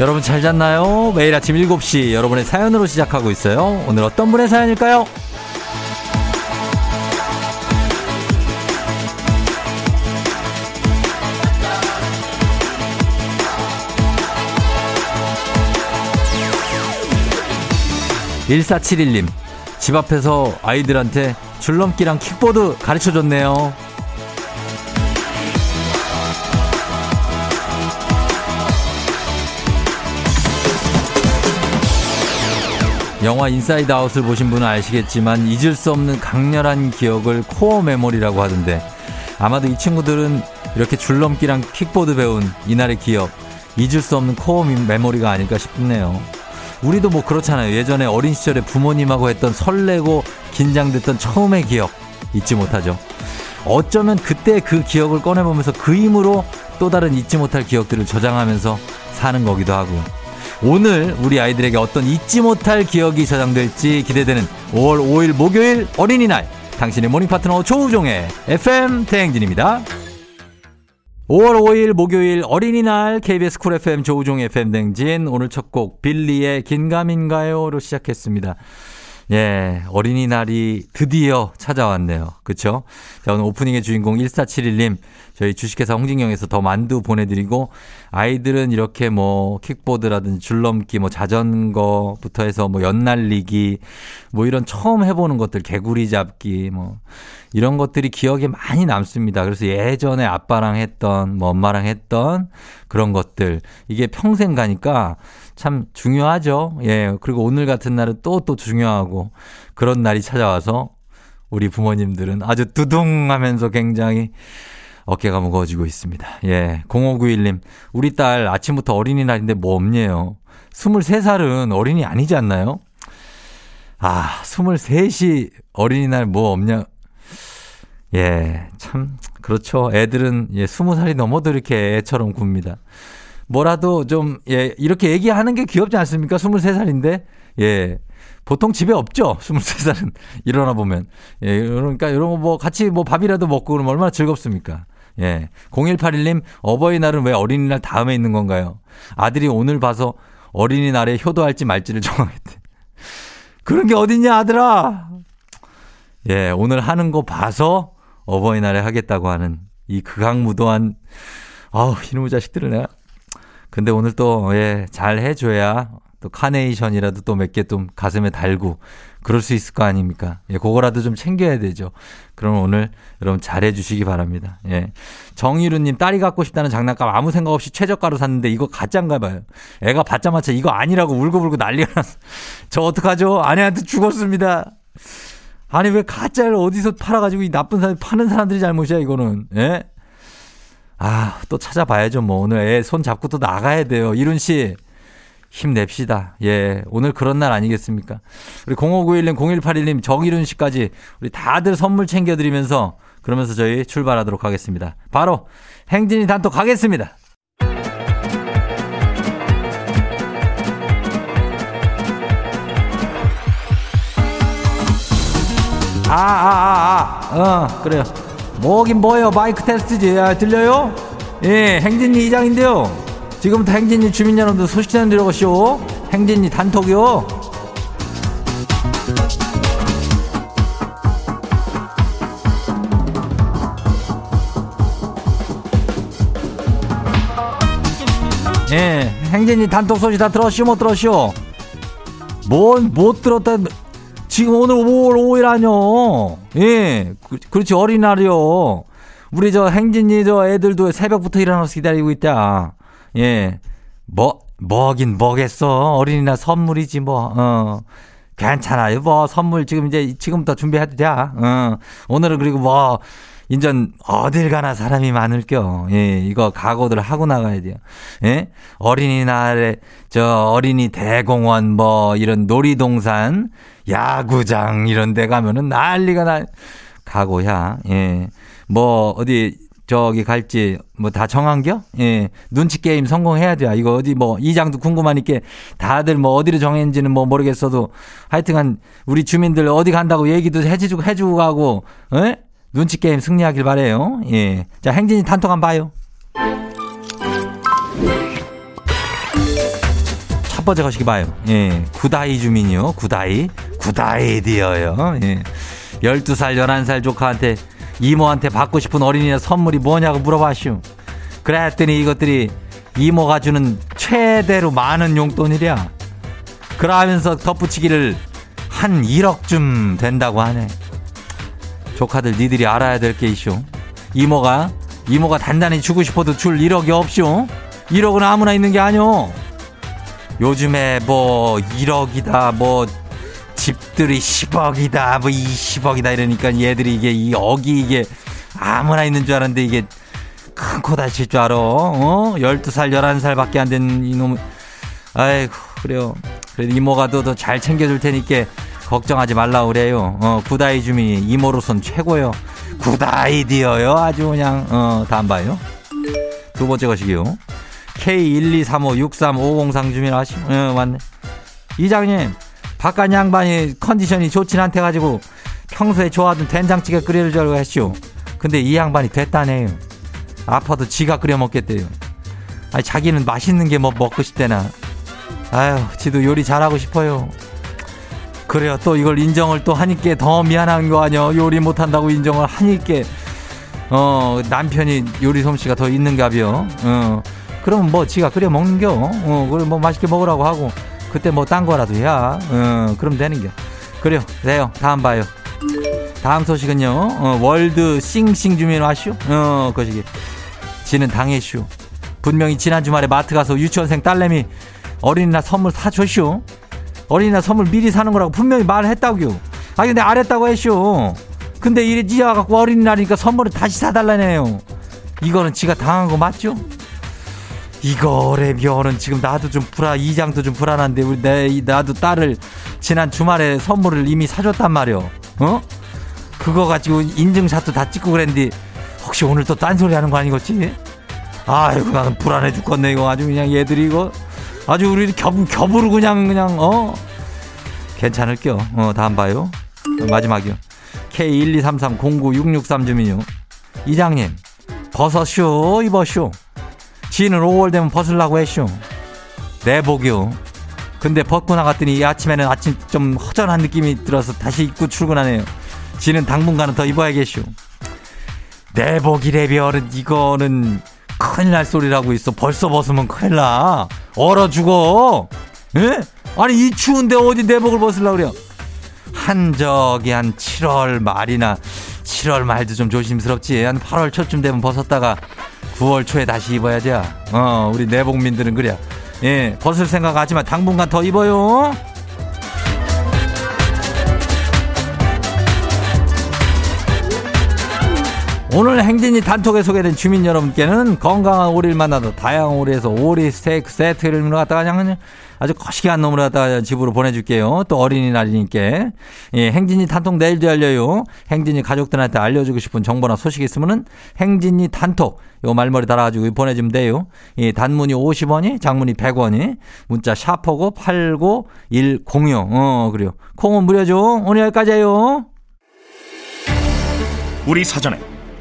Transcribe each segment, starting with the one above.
여러분 잘 잤나요? 매일 아침 7시 여러분의 사연으로 시작하고 있어요. 오늘 어떤 분의 사연일까요? 1471님, 집 앞에서 아이들한테 줄넘기랑 킥보드 가르쳐 줬네요. 영화 Inside Out을 보신 분은 아시겠지만 잊을 수 없는 강렬한 기억을 core memory라고 하던데 아마도 이 친구들은 이렇게 줄넘기랑 킥보드 배운 이날의 기억 잊을 수 없는 core memory가 아닐까 싶네요. 우리도 뭐 그렇잖아요. 예전에 어린 시절에 부모님하고 했던 설레고 긴장됐던 처음의 기억 잊지 못하죠. 어쩌면 그때 그 기억을 꺼내보면서 그 힘으로 또 다른 잊지 못할 기억들을 저장하면서 사는 거기도 하고요. 오늘 우리 아이들에게 어떤 잊지 못할 기억이 저장될지 기대되는 5월 5일 목요일 어린이날 당신의 morning partner 조우종의 FM 대행진입니다. 5월 5일 목요일 어린이날 KBS Cool FM 조우종 FM 댕진 오늘 첫 곡 빌리의 긴가민가요로 시작했습니다. 예, 어린이날이 드디어 찾아왔네요. 그쵸? 자, 오늘 오프닝의 주인공 1471님, 저희 주식회사 홍진경에서 더 만두 보내드리고, 아이들은 이렇게 뭐, 킥보드라든지 줄넘기, 뭐, 자전거부터 해서 뭐, 연날리기, 뭐, 이런 처음 해보는 것들, 개구리 잡기, 뭐, 이런 것들이 기억에 많이 남습니다. 그래서 예전에 아빠랑 했던, 뭐, 엄마랑 했던 그런 것들, 이게 평생 가니까, 참 중요하죠. 예. 그리고 오늘 같은 날은 또또 중요하고 그런 날이 찾아와서 우리 부모님들은 아주 두둥 하면서 굉장히 어깨가 무거워지고 있습니다. 예. 0591님, 우리 딸 아침부터 어린이날인데 뭐 없네요. 23살은 어린이 아니지 않나요? 아, 23시 어린이날 뭐 없냐. 예, 참, 그렇죠. 애들은 예, 20살이 넘어도 이렇게 애처럼 굽니다. 뭐라도 좀, 예, 이렇게 얘기하는 게 귀엽지 않습니까? 23살인데. 예. 보통 집에 없죠. 23살은 일어나 보면. 예, 그러니까 이런 거 뭐 같이 뭐 밥이라도 먹고 그러면 얼마나 즐겁습니까? 예. 0181님, 어버이날은 왜 어린이날 다음에 있는 건가요? 아들이 오늘 봐서 어린이날에 효도할지 말지를 정하겠대. 그런 게 어딨냐, 아들아! 예, 오늘 하는 거 봐서 어버이날에 하겠다고 하는 이 극악무도한, 아우, 이놈의 자식들을 내가 근데 오늘 또, 예, 잘 해줘야 또 카네이션이라도 또 몇 개 좀 가슴에 달고 그럴 수 있을 거 아닙니까? 예, 그거라도 좀 챙겨야 되죠. 그럼 오늘 여러분 잘해 주시기 바랍니다. 예. 정희루님 딸이 갖고 싶다는 장난감 아무 생각 없이 최저가로 샀는데 이거 가짜인가 봐요. 애가 받자마자 이거 아니라고 울고불고 난리가 났어. 저 어떡하죠? 아내한테 죽었습니다. 아니 왜 가짜를 어디서 팔아가지고 이 나쁜 사람 파는 사람들이 잘못이야 이거는. 예? 아, 또 찾아봐야죠. 뭐 오늘 애 손 잡고 또 나가야 돼요. 이룬 씨. 힘냅시다. 예. 오늘 그런 날 아니겠습니까? 우리 0591님, 0181님, 정일훈 씨까지 우리 다들 선물 챙겨드리면서 그러면서 저희 출발하도록 하겠습니다. 바로 행진이 단톡 가겠습니다. 아, 아, 아, 아. 어, 그래요. 뭐긴 뭐예요. 마이크 테스트지. 아, 들려요? 예, 행진이 이장인데요. 지금부터 행진이 주민 여러분들 소식 전해드려보시오. 행진이 단톡이요. 예, 행진이 단톡 소식 다 들었시오, 못 들었시오? 뭔, 못 들었다. 지금 오늘 5월 5일 아뇨. 예, 그, 그렇지, 어린날이요. 우리 저 행진이 저 애들도 새벽부터 일어나서 기다리고 있다. 예, 뭐, 뭐긴 뭐겠어. 어린이날 선물이지 뭐, 어. 괜찮아요. 뭐, 선물 지금 이제 지금부터 준비해도 돼. 어. 오늘은 그리고 뭐, 인전 어딜 가나 사람이 많을 겨. 예, 이거 각오들 하고 나가야 돼요. 예? 어린이날에 저 어린이 대공원 뭐 이런 놀이동산, 야구장 이런 데 가면은 난리가 나 각오야. 예. 뭐 어디 저기 갈지 뭐 다 정한겨? 예. 눈치 게임 성공해야 돼. 이거 어디 뭐 이장도 궁금하니까 다들 뭐 어디로 정했는지는 뭐 모르겠어도 하여튼간 우리 주민들 어디 간다고 얘기도 해주고 해주고 가고 예? 눈치 게임 승리하길 바래요. 예. 자, 행진이 단톡 한번 봐요. 번째 거시기 봐요. 예. 구다이 주민이요. 구다이. 구다이 디어요. 예. 12살, 11살 조카한테 이모한테 받고 싶은 어린이날 선물이 뭐냐고 물어봤슈. 그랬더니 이것들이 이모가 주는 최대로 많은 용돈이랴. 그러면서 덧붙이기를 한 1억쯤 된다고 하네. 조카들 니들이 알아야 될 게 있쇼. 이모가 이모가 단단히 주고 싶어도 줄 1억이 없쇼. 1억은 아무나 있는 게 아니오. 요즘에 뭐 1억이다 뭐 집들이 10억이다 뭐 20억이다 이러니까 얘들이 이게 이 억이 이게 아무나 있는 줄 알았는데 이게 큰 코 다칠 줄 알아. 어? 12살 11살 밖에 안 된 이놈 아이고 그래요. 그래도 이모가 더 잘 챙겨줄 테니까 걱정하지 말라 그래요. 어, 구다이 주민이 이모로선 최고요. 구다이 디어요. 아주 그냥, 어, 다음 봐요. 두 번째 것이기요. K123563503 주민 아시, 어, 맞네. 이장님, 바깥 양반이 컨디션이 좋진 않대 가지고 평소에 좋아하던 된장찌개 끓여주려고 했쇼. 근데 이 양반이 됐다네요. 아파도 지가 끓여 먹겠대요. 아니, 자기는 맛있는 게 뭐 먹고 싶대나. 아유, 지도 요리 잘하고 싶어요. 그래요. 또 이걸 인정을 또 하니까 더 미안한 거 아니야. 요리 못한다고 인정을 하니까. 어, 남편이 요리 솜씨가 더 있는가벼. 어, 그러면 뭐 지가 끓여 먹는겨. 어, 그럼 뭐 맛있게 먹으라고 하고. 그때 뭐 딴 거라도 해야. 어, 그럼 되는겨. 그래요. 그래요. 다음 봐요. 다음 소식은요. 어, 월드 싱싱 주민 와슈. 어, 거시기. 지는 당했슈. 분명히 지난 주말에 마트 가서 유치원생 딸내미 어린이날 선물 사줬슈. 어린이날 선물 미리 사는 거라고 분명히 말했다고요. 아 근데 안 했다고 했쇼. 근데 이래 지가 갖고 어린이날이니까 선물을 다시 사달라네요. 이거는 지가 당한 거 맞죠? 이거래면은 지금 나도 좀 불안, 이장도 좀 불안한데 우리 내 나도 딸을 지난 주말에 선물을 이미 사줬단 말이요. 어? 그거 가지고 인증샷도 다 찍고 그랬는데 혹시 오늘 또 딴소리 하는 거 아니겠지? 아이고 나는 불안해 죽겠네 이거 아주 그냥 얘들이 이거 아주 우리 겹, 겹으로 그냥 그냥 어 괜찮을게요. 어 다음 봐요. 마지막이요. K123309663 주민요. 이장님 버섯쇼 입어쇼. 지는 5월 되면 벗으려고 했쇼. 내복이요. 근데 벗고 나갔더니 이 아침에는 아침 좀 허전한 느낌이 들어서 다시 입고 출근하네요. 지는 당분간은 더 입어야겠쇼. 내복이래별은 이거는 큰일 날 소리라고 있어. 벌써 벗으면 큰일 나. 얼어 죽어. 예? 아니 이 추운데 어디 내복을 벗으려고 그래요. 한 적이 한 7월 말이나 7월 말도 좀 조심스럽지. 한 8월 초쯤 되면 벗었다가 9월 초에 다시 입어야지. 어, 우리 내복민들은 그래. 예, 벗을 생각 하지만 당분간 더 입어요. 오늘 행진이 단톡에 소개된 주민 여러분께는 건강한 오리를 만나서 다양한 오리에서 오리 스테이크 세트를 갖다가 그냥 아주 거시기한 놈을 갖다가 집으로 보내줄게요. 또 어린이날이니까. 예, 행진이 단톡 내일도 열려요. 행진이 가족들한테 알려주고 싶은 정보나 소식 있으면은 행진이 단톡 요 말머리 달아가지고 보내주면 돼요. 예, 단문이 50원이, 장문이 100원이, 문자 샤퍼고 89106. 어, 그래요. 콩은 무료죠. 오늘 여기까지예요. 우리 사전에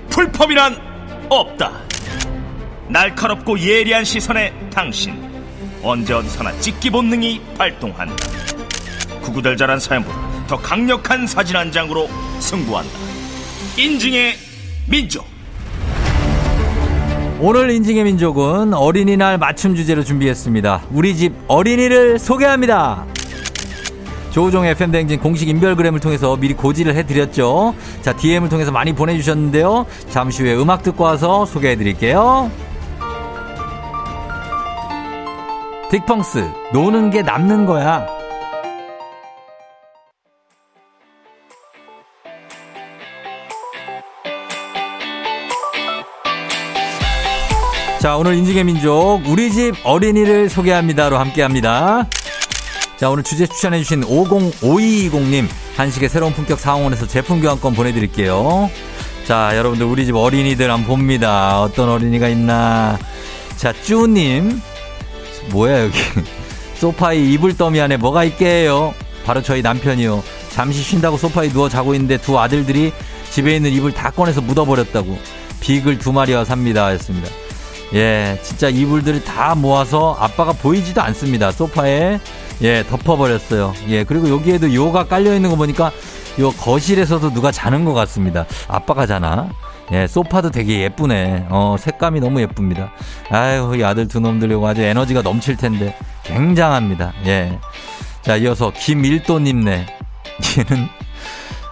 풀펌이란 없다. 날카롭고 예리한 시선에 당신 언제 어디서나 찍기 본능이 발동한다. 구구절절한 사연보다 더 강력한 사진 한 장으로 승부한다. 인증의 민족. 오늘 인증의 민족은 어린이날 맞춤 주제로 준비했습니다. 우리 집 어린이를 소개합니다. 조우종 FM 댕진 공식 인별그램을 통해서 미리 고지를 해드렸죠. 자, DM을 통해서 많이 보내주셨는데요. 잠시 후에 음악 듣고 와서 소개해드릴게요. 딕펑스, 노는 게 남는 거야. 자, 오늘 인증의 민족, 우리 집 어린이를 소개합니다로 함께 합니다. 자, 오늘 주제 추천해 주신 505220님, 한식의 새로운 품격 상원에서 제품 교환권 보내 드릴게요. 자, 여러분들 우리 집 어린이들 한번 봅니다. 어떤 어린이가 있나. 자, 쭈님. 뭐야, 여기. 소파에 이불 더미 안에 뭐가 있게요? 바로 저희 남편이요. 잠시 쉰다고 소파에 누워 자고 있는데 두 아들들이 집에 있는 이불 다 꺼내서 묻어버렸다고. 비글 두 마리와 삽니다. 했습니다. 예, 진짜 이불들을 다 모아서 아빠가 보이지도 않습니다. 소파에 예, 덮어버렸어요. 예, 그리고 여기에도 요가 깔려 있는 거 보니까 요 거실에서도 누가 자는 것 같습니다. 아빠가 자나? 예, 소파도 되게 예쁘네. 어, 색감이 너무 예쁩니다. 아유, 이 아들 두 놈들 요거 아주 에너지가 넘칠 텐데. 굉장합니다. 예. 자, 이어서 김일도님네. 얘는,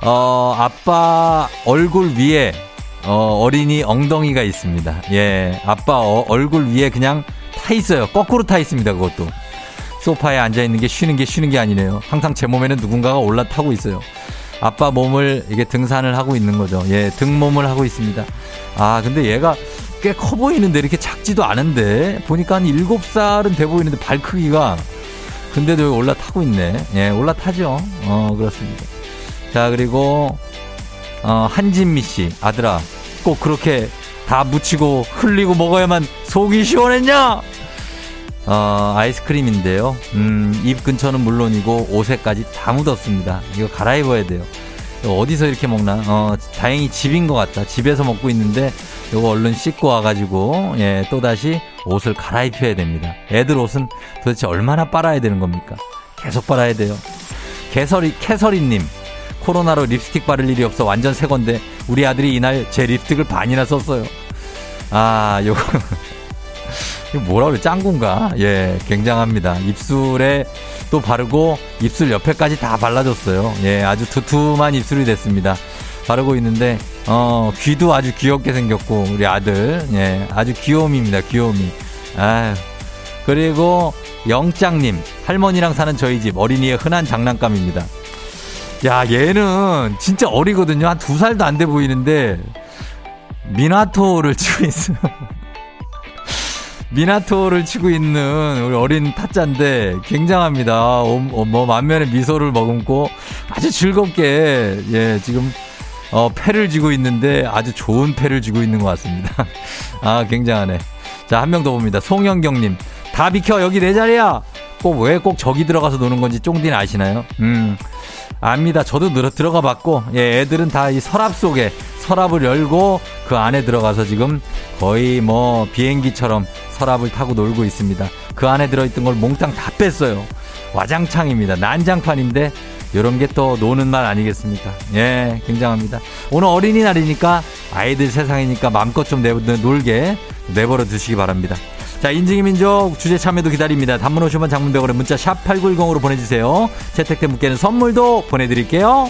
어, 아빠 얼굴 위에, 어, 어린이 엉덩이가 있습니다. 예. 아빠 어, 얼굴 위에 그냥 타 있어요. 거꾸로 타 있습니다. 그것도. 소파에 앉아 있는 게 쉬는 게 쉬는 게 아니네요. 항상 제 몸에는 누군가가 올라타고 있어요. 아빠 몸을 이게 등산을 하고 있는 거죠. 예, 등몸을 하고 있습니다. 아, 근데 얘가 꽤 커 보이는데 이렇게 작지도 않은데 보니까 한 7살은 돼 보이는데 발 크기가 근데도 여기 올라타고 있네. 예, 올라타죠. 어, 그렇습니다. 자, 그리고 어, 한진미 씨, 아들아, 꼭 그렇게 다 묻히고 흘리고 먹어야만 속이 시원했냐? 어, 아이스크림인데요. 음, 입 근처는 물론이고 옷에까지 다 묻었습니다. 이거 갈아입어야 돼요. 어디서 이렇게 먹나? 어, 다행히 집인 것 같다. 집에서 먹고 있는데 요거 얼른 씻고 와가지고 예, 또 다시 옷을 갈아입혀야 됩니다. 애들 옷은 도대체 얼마나 빨아야 되는 겁니까? 계속 빨아야 돼요. 개설이, 캐서리님. 코로나로 립스틱 바를 일이 없어 완전 새 건데 우리 아들이 이날 제 립스틱을 반이나 썼어요. 아, 요거. 뭐라 그래 짱구인가? 예, 굉장합니다. 입술에 또 바르고 입술 옆에까지 다 발라줬어요. 예, 아주 두툼한 입술이 됐습니다. 바르고 있는데 어 귀도 아주 귀엽게 생겼고 우리 아들 예 아주 귀요미입니다 귀요미 아 그리고 영장님 할머니랑 사는 저희 집 어린이의 흔한 장난감입니다 야 얘는 진짜 어리거든요 한 두 살도 안 돼 보이는데 미나토를 치고 있어요 미나토를 치고 있는 우리 어린 타짜인데 굉장합니다. 어, 뭐 만면에 미소를 머금고 아주 즐겁게 예 지금 어 패를 쥐고 있는데 아주 좋은 패를 쥐고 있는 것 같습니다. 아 굉장하네. 자 한 명 더 봅니다. 송영경님 다 비켜 여기 내 자리야. 꼭 왜꼭 저기 들어가서 노는 건지 쫑디는 아시나요? 음 압니다. 저도 들어, 들어가 봤고 예 애들은 다 이 서랍 속에 서랍을 열고 그 안에 들어가서 지금 거의 뭐 비행기처럼 서랍을 타고 놀고 있습니다. 그 안에 들어있던 걸 몽땅 다 뺐어요. 와장창입니다. 난장판인데 이런 게 또 노는 날 아니겠습니까? 예, 굉장합니다. 오늘 어린이날이니까 아이들 세상이니까 마음껏 좀 내, 놀게 내버려 두시기 바랍니다. 자, 인증의 민족 주제 참여도 기다립니다. 단문 오시면 장문백으로 문자 샵 8910으로 보내주세요. 채택된 분께는 선물도 보내드릴게요.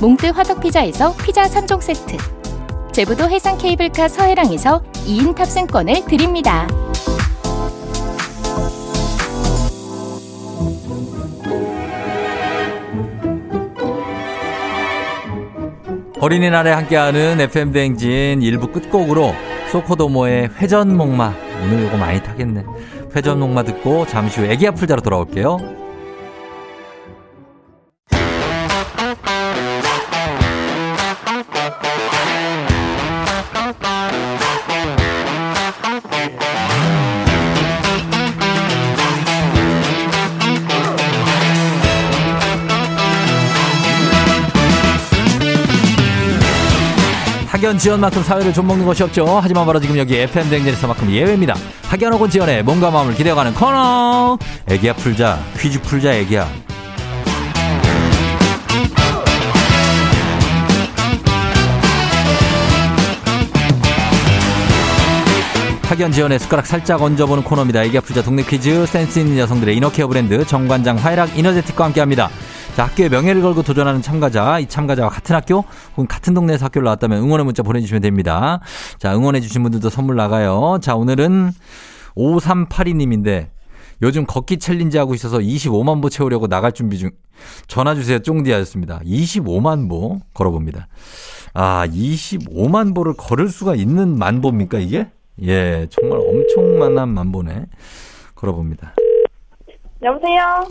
몽뜨 화덕피자에서 피자 3종 세트 제부도 해상 케이블카 서해랑에서 2인 탑승권을 드립니다. 어린이날에 함께하는 FM 대행진 일부 끝곡으로 소코도모의 회전목마 오늘 이거 많이 타겠네. 회전목마 듣고 잠시 후 애기 아플자로 돌아올게요. 학연 지원만큼 사회를 좀 먹는 것이 없죠. 하지만 바로 지금 여기 FM 댕진에서만큼 예외입니다. 학연 혹은 지원의 몸과 마음을 기대어가는 코너. 애기야 풀자. 퀴즈 풀자 애기야. 학연 지원의 숟가락 살짝 얹어보는 코너입니다. 애기야 풀자 동네 퀴즈 센스 있는 여성들의 이너케어 브랜드 정관장 화이락 이너제틱과 함께합니다. 자, 학교의 명예를 걸고 도전하는 참가자, 이 참가자와 같은 학교 혹은 같은 동네에서 학교를 나왔다면 응원의 문자 보내주시면 됩니다. 자, 응원해주신 분들도 선물 나가요. 자, 오늘은 5382님인데 요즘 걷기 챌린지 하고 있어서 25만 보 채우려고 나갈 준비 중. 전화 주세요. 쫑디 하셨습니다. 25만 보 걸어봅니다. 아, 25만 보를 걸을 수가 있는 만보입니까, 이게? 예, 정말 엄청만한 만보네. 걸어봅니다. 여보세요?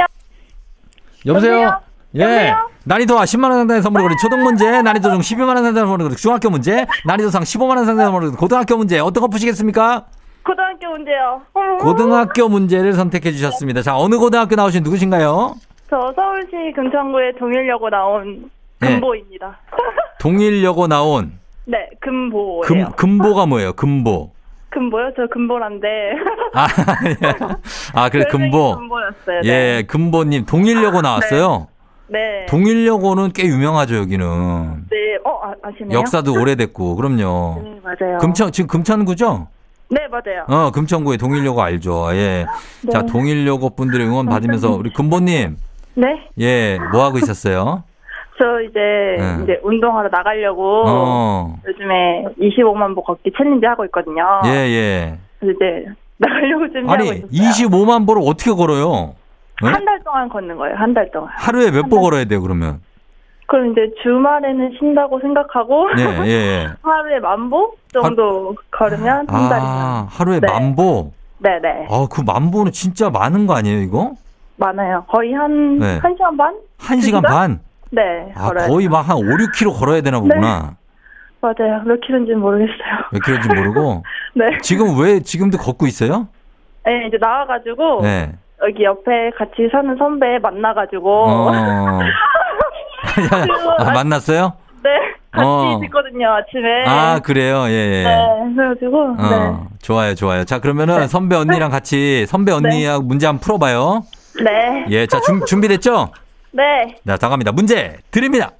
여보세요? 여보세요? 예. 여보세요? 난이도와 10만 원 상당의 선물을 거린 초등 문제, 난이도 중 12만 원 상당의 선물을 거린 중학교 문제, 난이도 상 15만 원 상당의 선물을 거린 고등학교 문제, 어떤 거 푸시겠습니까? 고등학교 문제요. 고등학교 문제를 선택해 주셨습니다. 자, 어느 고등학교 나오신 누구신가요? 저 서울시 금천구에 동일여고 나온 네. 금보입니다. 동일여고 나온 네, 금보예요. 금, 금보가 뭐예요? 금보. 금보요? 저 금보란데. 아, 예. 아, 그래, 금보. 금보였어요. 예, 네. 금보님, 동일여고 나왔어요? 네. 동일여고는 꽤 유명하죠, 여기는. 네. 어, 아, 아시네요? 역사도 오래됐고, 그럼요. 네, 맞아요. 금천, 지금 금천구죠? 네, 맞아요. 어, 금천구에 동일여고 알죠. 예. 네. 자, 동일여고 분들의 응원 받으면서 우리 금보님, 네. 예, 뭐 하고 있었어요? 저 이제 네. 이제 운동하러 나가려고 어, 요즘에 25만 보 걷기 챌린지 하고 있거든요. 예, 예. 그래서 이제 나가려고 준비하고 아니, 있어요. 25만 보를 어떻게 걸어요? 예? 한달 동안 걷는 거예요. 한 달 동안. 하루에 몇 보 걸어야 돼요, 그러면? 그럼 이제 주말에는 쉰다고 생각하고 예, 예, 예. 하루에 만보 정도 걸으면 한 달이면. 아, 하루에 네. 만 보? 네 네. 아, 그 만 보는 진짜 많은 거 아니에요, 이거? 많아요. 거의 한, 네. 한 시간 반? 한 시간 시간? 반? 네. 아. 거의 막 한 5, 6km 걸어야 되나 보구나. 맞아요. 몇 킬로인지는 모르겠어요. 몇 킬로인지 모르고. 네. 지금 왜, 지금도 걷고 있어요? 네, 이제 나와 가지고, 네. 여기 옆에 같이 사는 선배 만나가지고, 어. 아, 만났어요? 네. 같이 어. 듣거든요, 아침에. 아, 그래요? 예, 예. 네. 그래가지고, 네. 어, 좋아요, 좋아요. 자, 그러면은 선배 언니랑 같이 선배 언니하고 문제 한번 풀어봐요. 네. 예, 자, 준, 준비됐죠? 네. 자, 나갑니다. 문제 드립니다.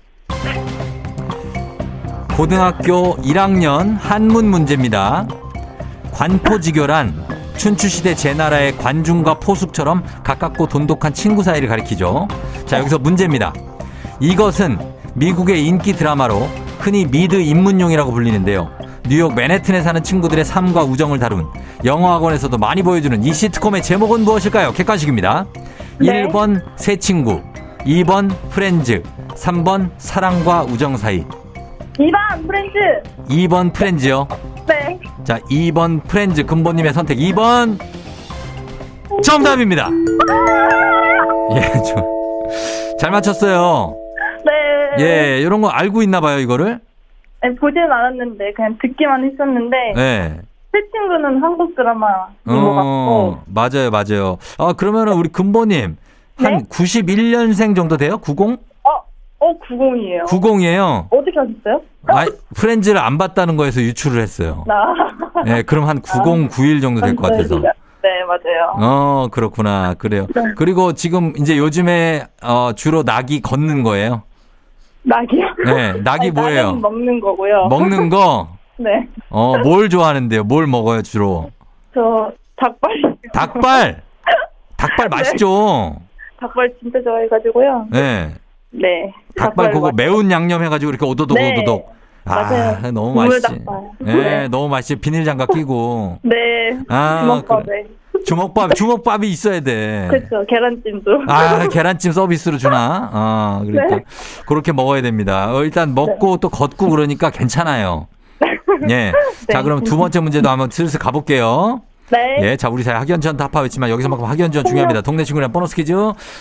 고등학교 1학년 한문 문제입니다. 관포지교란 춘추시대 제나라의 관중과 포숙처럼 가깝고 돈독한 친구 사이를 가리키죠. 자, 여기서 문제입니다. 이것은 미국의 인기 드라마로 흔히 미드 입문용이라고 불리는데요. 뉴욕 맨해튼에 사는 친구들의 삶과 우정을 다룬 영어학원에서도 많이 보여주는 이 시트콤의 제목은 무엇일까요? 객관식입니다. 네. 1번 새 친구, 2번 프렌즈, 3번 사랑과 우정 사이, 2번, 프렌즈! 2번 프렌즈요. 네. 자, 2번 프렌즈 근본님의 선택 2번 정답입니다. 예, 좀. 잘 맞췄어요. 네. 예, 이런 거 알고 있나 봐요, 이거를. 네, 보진 않았는데, 그냥 듣기만 했었는데, 네. 새 친구는 한국 드라마인 것 같고, 어, 맞아요, 맞아요. 아, 그러면은 우리 근본님 한 네? 91년생 정도 돼요? 90? 어, 어, 90이에요. 90이에요. 어떻게 하셨어요? 아, 프렌즈를 안 봤다는 거에서 유출을 했어요. 나. 예, 그럼 한 90, 91 정도 될 것 같아서. 네, 맞아요. 어, 그렇구나. 그래요. 네. 그리고 지금 이제 요즘에 어, 주로 낙이 걷는 거예요. 낙이요? 네, 낙이 아니, 뭐예요? 먹는 거고요. 먹는 거. 네. 어, 뭘 좋아하는데요? 뭘 먹어요, 주로? 저 닭발. 닭발. 닭발 맛있죠? 닭발 진짜 좋아해가지고요. 네. 네. 닭발 그거 맛- 매운 양념 해가지고 이렇게 오도독 네. 오도독. 맞아요. 아, 너무 국물 맛있지. 예, 네. 너무 맛있지. 비닐 장갑 끼고. 네. 아, 주먹밥에. 주먹밥, 주먹밥이 있어야 돼. 그렇죠. 계란찜도. 아, 계란찜 서비스로 주나? 아, 그러니까. 네. 그렇게 먹어야 됩니다. 어, 일단 먹고 또 걷고 그러니까 괜찮아요. 예. 자, 네. 그럼 두 번째 문제도 한번 슬슬 가볼게요. 네. 예, 자, 우리 사회 학연전 답하였지만 여기서만큼 학연전 중요합니다. 동네 친구랑 보너스 퀴즈.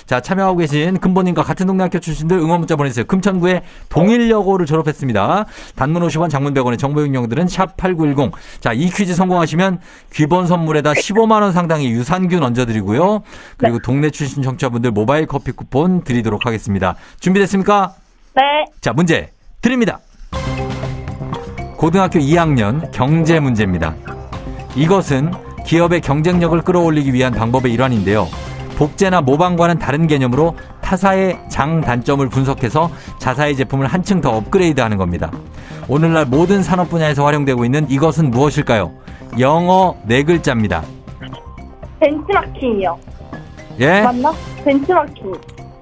자, 참여하고 계신 금보님과 같은 동네 학교 출신들 응원 문자 보내주세요. 금천구에 동일여고를 졸업했습니다. 단문 50원, 장문 100원의 정보 이용료들은 샵8910. 자, 이 퀴즈 성공하시면 귀본 선물에다 15만원 상당의 유산균 얹어드리고요. 그리고 동네 출신 청취자분들 모바일 커피 쿠폰 드리도록 하겠습니다. 준비됐습니까? 네. 자, 문제 드립니다. 고등학교 2학년 경제 문제입니다. 이것은 기업의 경쟁력을 끌어올리기 위한 방법의 일환인데요. 복제나 모방과는 다른 개념으로 타사의 장 단점을 분석해서 자사의 제품을 한층 더 업그레이드 하는 겁니다. 오늘날 모든 산업 분야에서 활용되고 있는 이것은 무엇일까요? 영어 네 글자입니다. 벤치마킹이요. 예? 맞나? 벤치마킹.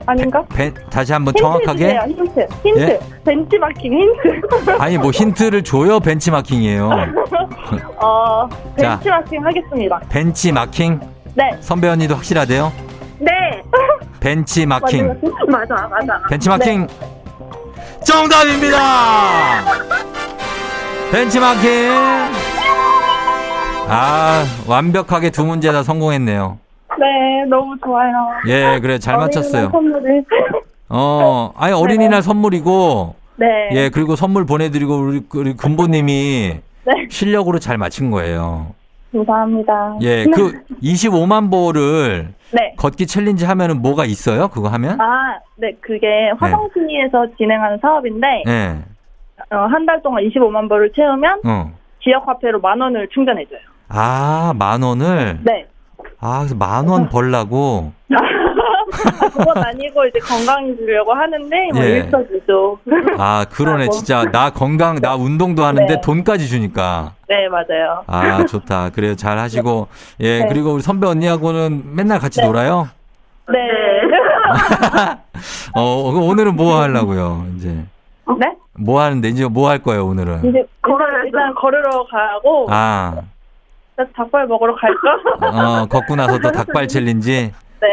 아닌가? 배- 다시 한번 정확하게. 주세요, 힌트. 힌트. 예? 벤치마킹 힌트. 아니 뭐 힌트를 줘요 벤치마킹이에요. 어, 자. 벤치마킹 하겠습니다. 벤치마킹 네. 선배 언니도 확실하대요? 네. 벤치마킹. 맞아, 맞아. 맞아. 벤치마킹 정답입니다. 벤치마킹. 아 완벽하게 두 문제 다 성공했네요. 네, 너무 좋아요. 예, 그래 잘 맞췄어요. 선물을. 어, 아니 어린이날 선물이고 네. 예 그리고 선물 보내드리고 우리, 우리 금보님이 네. 실력으로 잘 맞힌 거예요. 감사합니다. 예, 그 25만 보를 네. 걷기 challenge 하면은 뭐가 있어요? 그거 하면? 아, 네, 그게 화성시에서 진행하는 사업인데, 예, 어, 한 달 동안 25만 보를 채우면 어. 지역 화폐로 만 원을 충전해줘요. 아, 만 원을? 네. 아, 그래서 만 원 벌라고? 아, 그건 아니고 이제 건강해지려고 하는데, 뭐 예. 일석이조. 아, 그러네. 아이고. 진짜 나 건강, 나 운동도 하는데 네. 돈까지 주니까. 네, 맞아요. 아, 좋다. 그래요. 잘 하시고. 예, 네. 그리고 우리 선배 언니하고는 맨날 같이 놀아요? 네. 어, 오늘은 뭐 하려고요, 이제? 네? 뭐 하는데, 이제 뭐 할 거예요, 오늘은? 이제 걸어, 일단 걸으러 가고, 아, 닭발 먹으러 갈까? 어, 걷고 나서 또 닭발 챌린지? 네.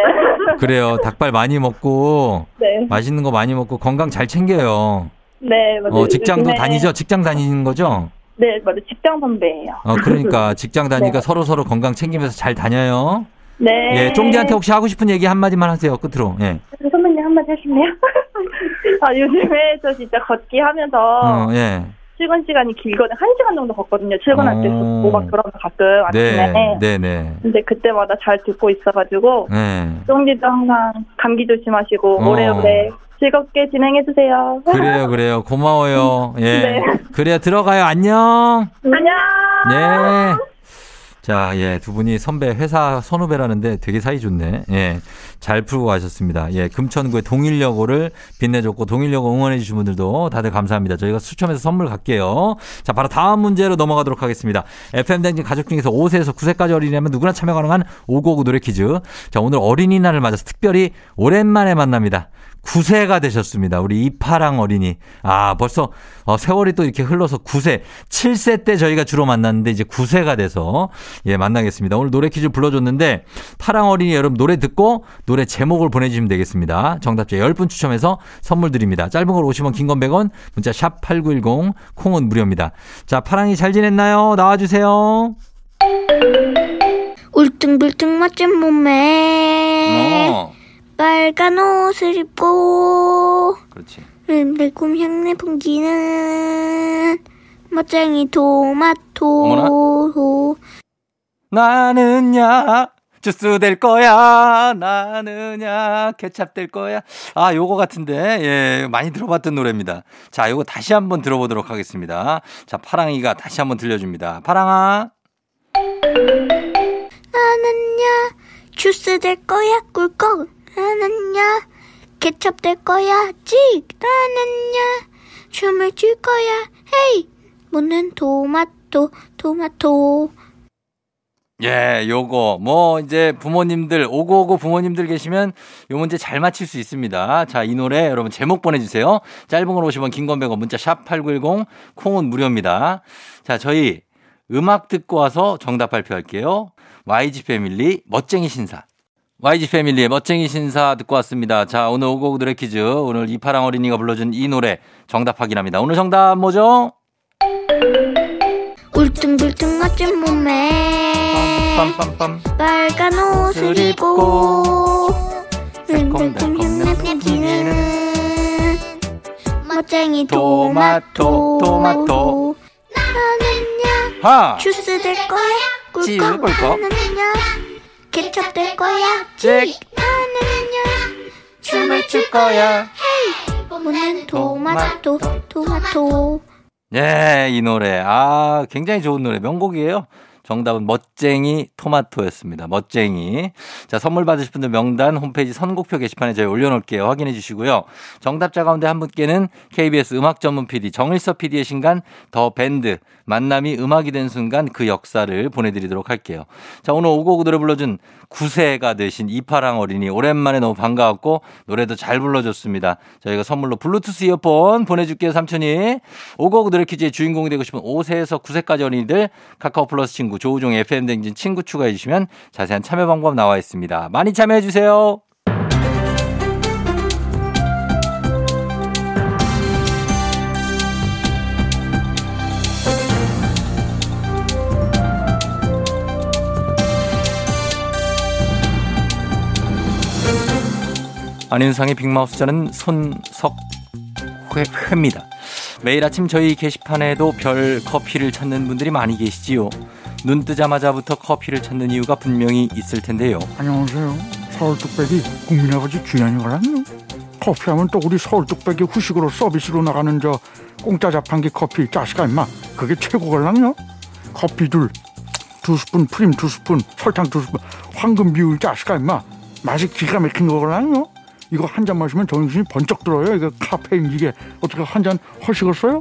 그래요. 닭발 많이 먹고, 네. 맛있는 거 많이 먹고, 건강 잘 챙겨요. 네, 맞아요. 어, 직장도 요즘에- 다니죠? 직장 다니는 거죠? 네, 맞아요. 직장 선배예요. 어, 그러니까 직장 다니니까 네. 서로 서로 건강 챙기면서 잘 다녀요. 네. 예, 쫑디한테 혹시 하고 싶은 얘기 한마디만 하세요, 끝으로. 예. 선배님 한마디 하실래요? 아, 요즘에 저 진짜 걷기 하면서 어, 예. 출근 시간이 길거든. 한 시간 정도 걷거든요. 출근할 때 어. 오막 돌아서 가끔 아침에. 네, 네, 네. 근데 그때마다 잘 듣고 있어가지고 네. 쫑디도 항상 감기 조심하시고 어. 오래오래 즐겁게 진행해 주세요. 그래요, 그래요. 고마워요. 예. 네. 그래요, 들어가요. 안녕. 안녕. 네. 자, 예, 두 분이 선배 회사 선후배라는데 되게 사이 좋네. 예. 잘 풀고 가셨습니다. 예, 금천구의 동일여고를 빛내줬고 동일여고 응원해 주신 분들도 다들 감사합니다. 저희가 수첨해서 선물 갈게요. 자, 바로 다음 문제로 넘어가도록 하겠습니다. FM댕진 가족 중에서 5세에서 9세까지 어린이라면 누구나 참여 가능한 559 노래 퀴즈. 자, 오늘 어린이날을 맞아서 특별히 오랜만에 만납니다. 9세가 되셨습니다. 우리 이파랑 어린이. 아, 벌써 어, 세월이 또 이렇게 흘러서 9세, 7세 때 저희가 주로 만났는데 이제 9세가 돼서 예, 만나겠습니다. 오늘 노래 퀴즈 불러줬는데 파랑 어린이 여러분 노래 듣고 노래 제목을 보내주시면 되겠습니다. 정답자 10분 추첨해서 선물 드립니다. 짧은 걸 50원, 긴 건 100원, 문자 샵 8910, 콩은 무료입니다. 자, 파랑이 잘 지냈나요? 나와주세요. 울퉁불퉁 멋진 몸에 어, 빨간 옷을 입고. 그렇지. 달콤 향내 풍기는 멋쟁이 토마토. 나는야 주스 될 거야. 나는야 케찹 될 거야. 아 요거 같은데. 예 많이 들어봤던 노래입니다. 자 요거 다시 한번 들어보도록 하겠습니다. 자 파랑이가 다시 한번 들려줍니다. 파랑아. 나는야 주스 될 거야 꿀꺽 나는야 케첩 될 거야 찍 나는야 춤을 출 거야 헤이 먹는 토마토 토마토 예, 요거 뭐 이제 부모님들 오고오고 부모님들 계시면 요 문제 잘 맞힐 수 있습니다. 자, 이 노래 여러분 제목 보내 주세요. 짧은 걸 50원, 긴 건 100원 문자 샵 8910 콩은 무료입니다. 자, 저희 음악 듣고 와서 정답 발표할게요. YG 패밀리 멋쟁이 신사. YG 패밀리의 멋쟁이 신사 듣고 왔습니다. 자, 오늘 노래 퀴즈. 오늘 이파랑 어린이가 불러준 이 노래 정답 확인합니다. 오늘 정답 뭐죠? 울퉁불퉁 멋진 몸에 빰빰빰. 빨간 옷을 입고 새콤달콤 멋쟁이 토마토, 토마토 토마토. 나는야 하! 주스 될 거야 꿀꺽. 나는야 케첩 될 거야 찍. 나는야 춤을 출 거야. 묻는 토마토 토마토 예, 이 노래. 아, 굉장히 좋은 노래. 명곡이에요. 정답은 멋쟁이 토마토였습니다. 멋쟁이. 자, 선물 받으실 분들 명단 홈페이지 선곡표 게시판에 저희 올려놓을게요. 확인해 주시고요. 정답자 가운데 한 분께는 KBS 음악 전문 PD 정일서 PD의 신간 더 밴드 만남이 음악이 된 순간 그 역사를 보내드리도록 할게요. 자, 오늘 오곡 노래 불러준 9세가 되신 이파랑 어린이 오랜만에 너무 반가웠고 노래도 잘 불러줬습니다. 저희가 선물로 블루투스 이어폰 보내줄게요, 삼촌이. 오곡 노래 퀴즈의 주인공이 되고 싶은 5세에서 9세까지 어린이들 카카오 플러스 친구 조우종 FM 댕진 친구 추가해 주시면 자세한 참여 방법 나와 있습니다. 많이 참여해 주세요. 안윤상의 빅마우스 저는 손석회입니다. 매일 아침 저희 게시판에도 별 커피를 찾는 분들이 많이 계시지요. 눈 뜨자마자부터 커피를 찾는 이유가 분명히 있을 텐데요. 안녕하세요. 서울 뚝배기 국민아버지 주연이거든요. 커피하면 또 우리 서울 뚝배기 후식으로 서비스로 나가는 저 공짜 자판기 커피 자식아 임마 그게 최고걸랑요. 커피 둘, 두 스푼 프림 두 스푼 설탕 두 스푼 황금 비율 자식아 임마 맛이 기가 막힌 거걸랑요. 이거 한 잔 마시면 정신이 번쩍 들어요. 이거 카페인 이게 어떻게 한 잔 허식었어요?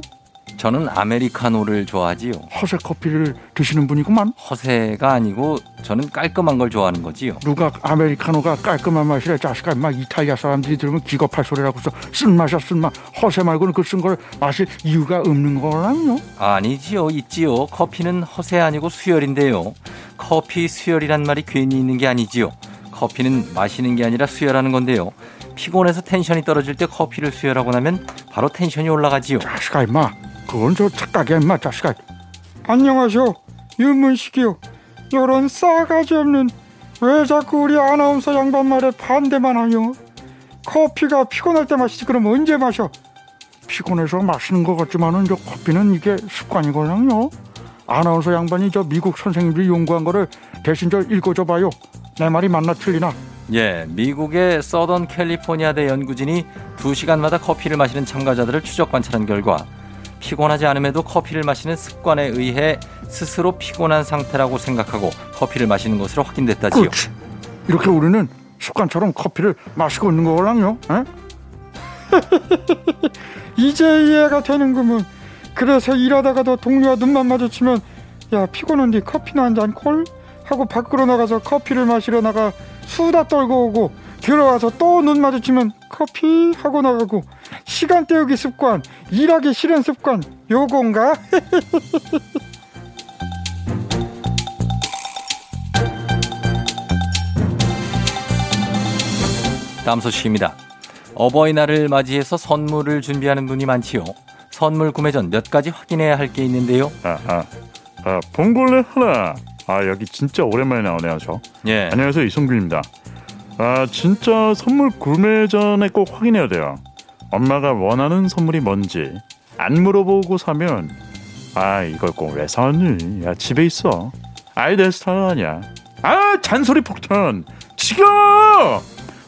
저는 아메리카노를 좋아하지요. 허세 커피를 드시는 분이구만. 허세가 아니고 저는 깔끔한 걸 좋아하는 거지요. 누가 아메리카노가 깔끔한 맛이래 자식아 임마 이탈리아 사람들이 들으면 기겁할 소리라고 서 쓴 맛이야 쓴맛 허세 말고는 그 쓴 걸 마실 이유가 없는 거랑요 아니지요, 있지요. 커피는 허세 아니고 수혈인데요. 커피 수혈이란 말이 괜히 있는 게 아니지요. 커피는 마시는 게 아니라 수혈하는 건데요. 피곤해서 텐션이 떨어질 때 커피를 수혈하고 나면 바로 텐션이 올라가지요. 자식아 임마 그건 저 착각이야 임마 자식아. 안녕하쇼 윤문식이요. 요런 싸가지 없는 왜 자꾸 우리 아나운서 양반 말에 반대만 하요 커피가 피곤할 때 마시지. 그럼 언제 마셔? 피곤해서 마시는 것 같지만은 저 커피는 이게 습관이거든요. 아나운서 양반이 저 미국 선생님들이 연구한 거를 대신 저 읽어줘 봐요. 내 말이 맞나 틀리나? 예, 미국의 서던 캘리포니아대 연구진이 2시간마다 커피를 마시는 참가자들을 추적 관찰한 결과 피곤하지 않음에도 커피를 마시는 습관에 의해 스스로 피곤한 상태라고 생각하고 커피를 마시는 것으로 확인됐다지요. 그렇지. 이렇게 우리는 습관처럼 커피를 마시고 있는 거랑요. 이제 이해가 되는구먼. 그래서 일하다가도 동료와 눈만 마주치면 야 피곤한데 커피나 한 잔 콜? 하고 밖으로 나가서 커피를 마시러 나가 수다 떨고 오고 들어와서 또 눈 마주치면 커피 하고 나가고 시간 때우기 습관 일하기 싫은 습관 요건가? 다음 소식입니다. 어버이날을 맞이해서 선물을 준비하는 분이 많지요. 선물 구매 전 몇 가지 확인해야 할 게 있는데요. 아, 아, 아, 봉골레 하나. 아, 여기 진짜 오랜만에 나오네요, 저. 예. 안녕하세요, 이성균입니다. 아, 진짜 선물 구매 전에 꼭 확인해야 돼요. 엄마가 원하는 선물이 뭔지 안 물어보고 사면 아, 이걸 꼭 왜 사니? 야, 집에 있어. 아이, 내 스타일 아니야. 아, 잔소리 폭탄. 지겨!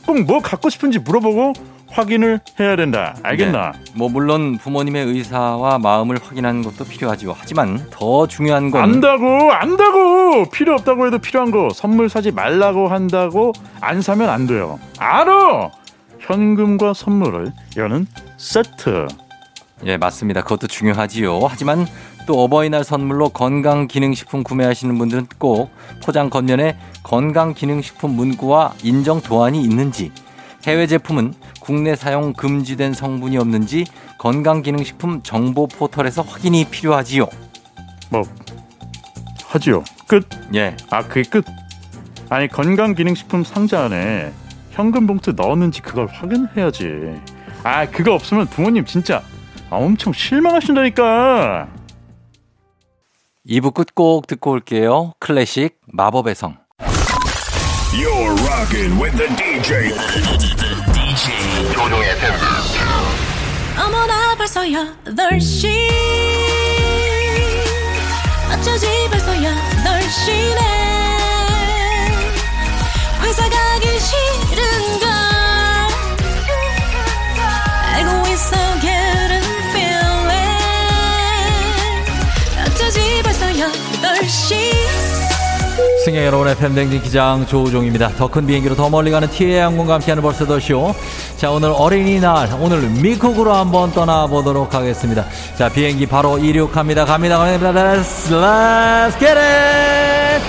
꼭 뭐 갖고 싶은지 물어보고 확인을 해야 된다. 알겠나? 네. 뭐 물론 부모님의 의사와 마음을 확인하는 것도 필요하지요. 하지만 더 중요한 건 안다고 안다고 필요 없다고 해도 필요한 거 선물 사지 말라고 한다고 안 사면 안 돼요 알아 현금과 선물을 여는 세트 예, 맞습니다. 그것도 중요하지요. 하지만 또 어버이날 선물로 건강기능식품 구매하시는 분들은 꼭 포장 겉면에 건강기능식품 문구와 인정 도안이 있는지 해외 제품은 국내 사용 금지된 성분이 없는지 건강기능식품 정보 포털에서 확인이 필요하지요. 뭐 하지요. 끝. 예. 아 그게 끝. 아니 건강기능식품 상자 안에 현금 봉투 넣었는지 그걸 확인해야지. 아 그거 없으면 부모님 진짜 엄청 실망하신다니까. 2부 끝곡 듣고 올게요. 클래식 마법의 성. You're rocking with the DJ. DJ 조종의 FM. 어머나 벌써 8시 어쩌지 벌써 8시네 승객 여러분의 팬댕진 기장 조우종입니다. 더 큰 비행기로 더 멀리 가는 티웨이 항공과 함께하는 벌써 더 쇼. 자 오늘 어린이날 오늘 미국으로 한번 떠나보도록 하겠습니다. 자 비행기 바로 이륙합니다. 갑니다. 갑니다. Let's, let's get it!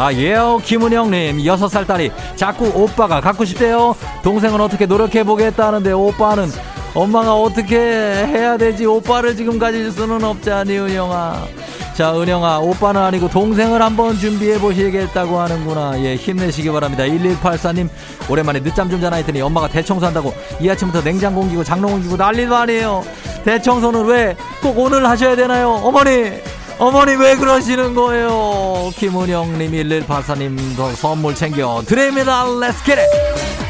아, 예요, 김은영님, 여섯 살 딸이 자꾸 오빠가 갖고 싶대요. 동생은 어떻게 노력해보겠다는데 오빠는 엄마가 어떻게 해야 되지? 오빠를 지금 가질 수는 없잖니, 은영아. 자, 은영아, 오빠는 아니고 동생을 한번 준비해 보시겠다고 하는구나. 예, 힘내시기 바랍니다. 1184님, 오랜만에 늦잠 좀 자나 했더니 엄마가 대청소한다고 이 아침부터 냉장고 옮기고 장롱 옮기고 난리도 아니에요. 대청소는 왜 꼭 오늘 하셔야 되나요? 어머니! 어머니 왜 그러시는 거예요? 김은영님, 1184님 더 선물 챙겨 드립니다. Let's get it!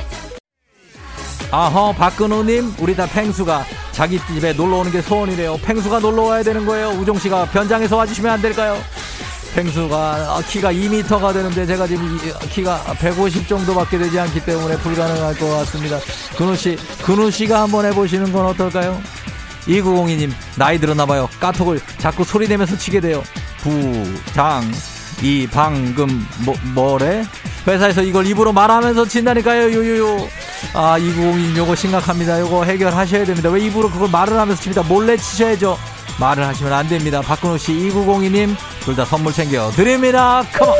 아허 박근호님 우리 다 팽수가 자기 집에 놀러 오는 게 소원이래요. 팽수가 놀러 와야 되는 거예요. 우종 씨가 변장해서 와주시면 안 될까요? 팽수가 키가 2m가 되는데 제가 지금 이- 키가 150 정도밖에 되지 않기 때문에 불가능할 것 같습니다. 근호씨 근호씨가 한번 해보시는 건 어떨까요? 2902님 나이 들었나봐요. 까톡을 자꾸 소리 내면서 치게 돼요. 부장 이 방금 뭐 뭐래 회사에서 이걸 입으로 말하면서 친다니까요. 요요요. 아 2902님 요거 심각합니다. 요거 해결하셔야 됩니다. 왜 입으로 그걸 말을 하면서 칩니다 몰래 치셔야죠? 말을 하시면 안 됩니다. 박근호 씨 2902님 둘 다 선물 챙겨 드립니다. 컴온!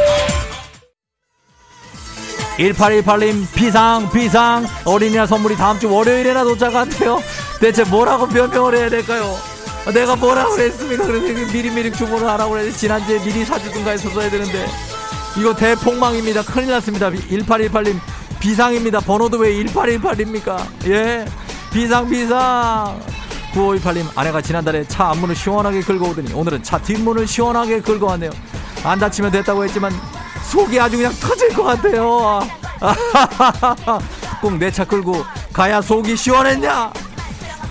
1818님 비상 비상. 어린이날 선물이 다음 주 월요일에나 도착한대요. 대체 뭐라고 변명을 해야 될까요? 아, 내가 뭐라고 그랬습니까? 그래서 미리미리 주문을 하라고 그랬지 지난주에 미리 사주든가 했었어야 되는데 이거 대폭망입니다. 큰일 났습니다. 1818님 비상입니다. 번호도 왜 1818입니까? 예? 비상 비상. 9528님 아내가 지난달에 차 앞문을 시원하게 긁어 오더니 오늘은 차 뒷문을 시원하게 긁어 왔네요. 안 다치면 됐다고 했지만 속이 아주 그냥 터질 것 같아요. 꼭 내 차 끌고 가야 속이 시원했냐?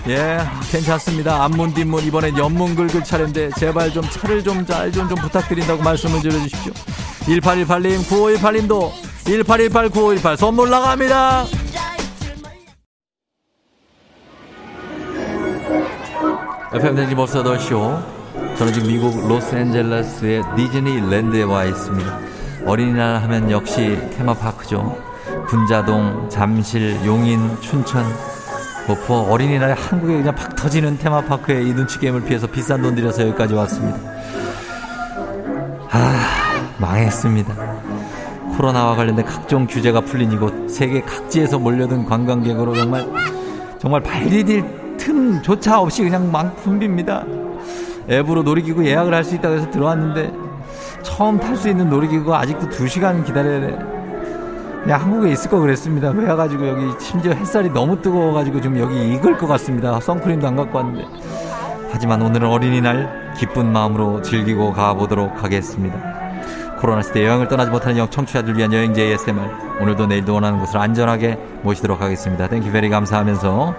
예, 괜찮습니다. 앞문 뒷문 이번엔 옆문 긁을 차례인데 제발 좀 차를 좀 잘 좀 좀 부탁드린다고 말씀을 드려주십시오. 1818님, 9518님도 1818, 9518 선물 나갑니다. FM 댕지 벌써 더쇼. 저는 지금 미국 로스앤젤레스의 디즈니랜드에 와 있습니다. 어린이날 하면 역시 테마파크죠. 군자동, 잠실, 용인, 춘천, 목포 어린이날에 한국에 그냥 팍 터지는 테마파크에 이 눈치 게임을 피해서 비싼 돈 들여서 여기까지 왔습니다. 아, 망했습니다. 코로나와 관련된 각종 규제가 풀린 이곳 세계 각지에서 몰려든 관광객으로 정말 정말 발 디딜 틈조차 없이 그냥 막 붐빕니다. 앱으로 놀이기구 예약을 할 수 있다고 해서 들어왔는데 처음 탈 수 있는 놀이기구가 아직도 2시간 기다려야 돼. 그냥 한국에 있을 거 그랬습니다. 왜 와가지고 여기 심지어 햇살이 너무 뜨거워가지고 좀 여기 익을 것 같습니다. 선크림도 안 갖고 왔는데. 하지만 오늘은 어린이날 기쁜 마음으로 즐기고 가보도록 하겠습니다. 코로나 시대 여행을 떠나지 못하는 영 청취자들 위한 여행제 ASMR 오늘도 내일도 원하는 곳을 안전하게 모시도록 하겠습니다. thank you very 감사하면서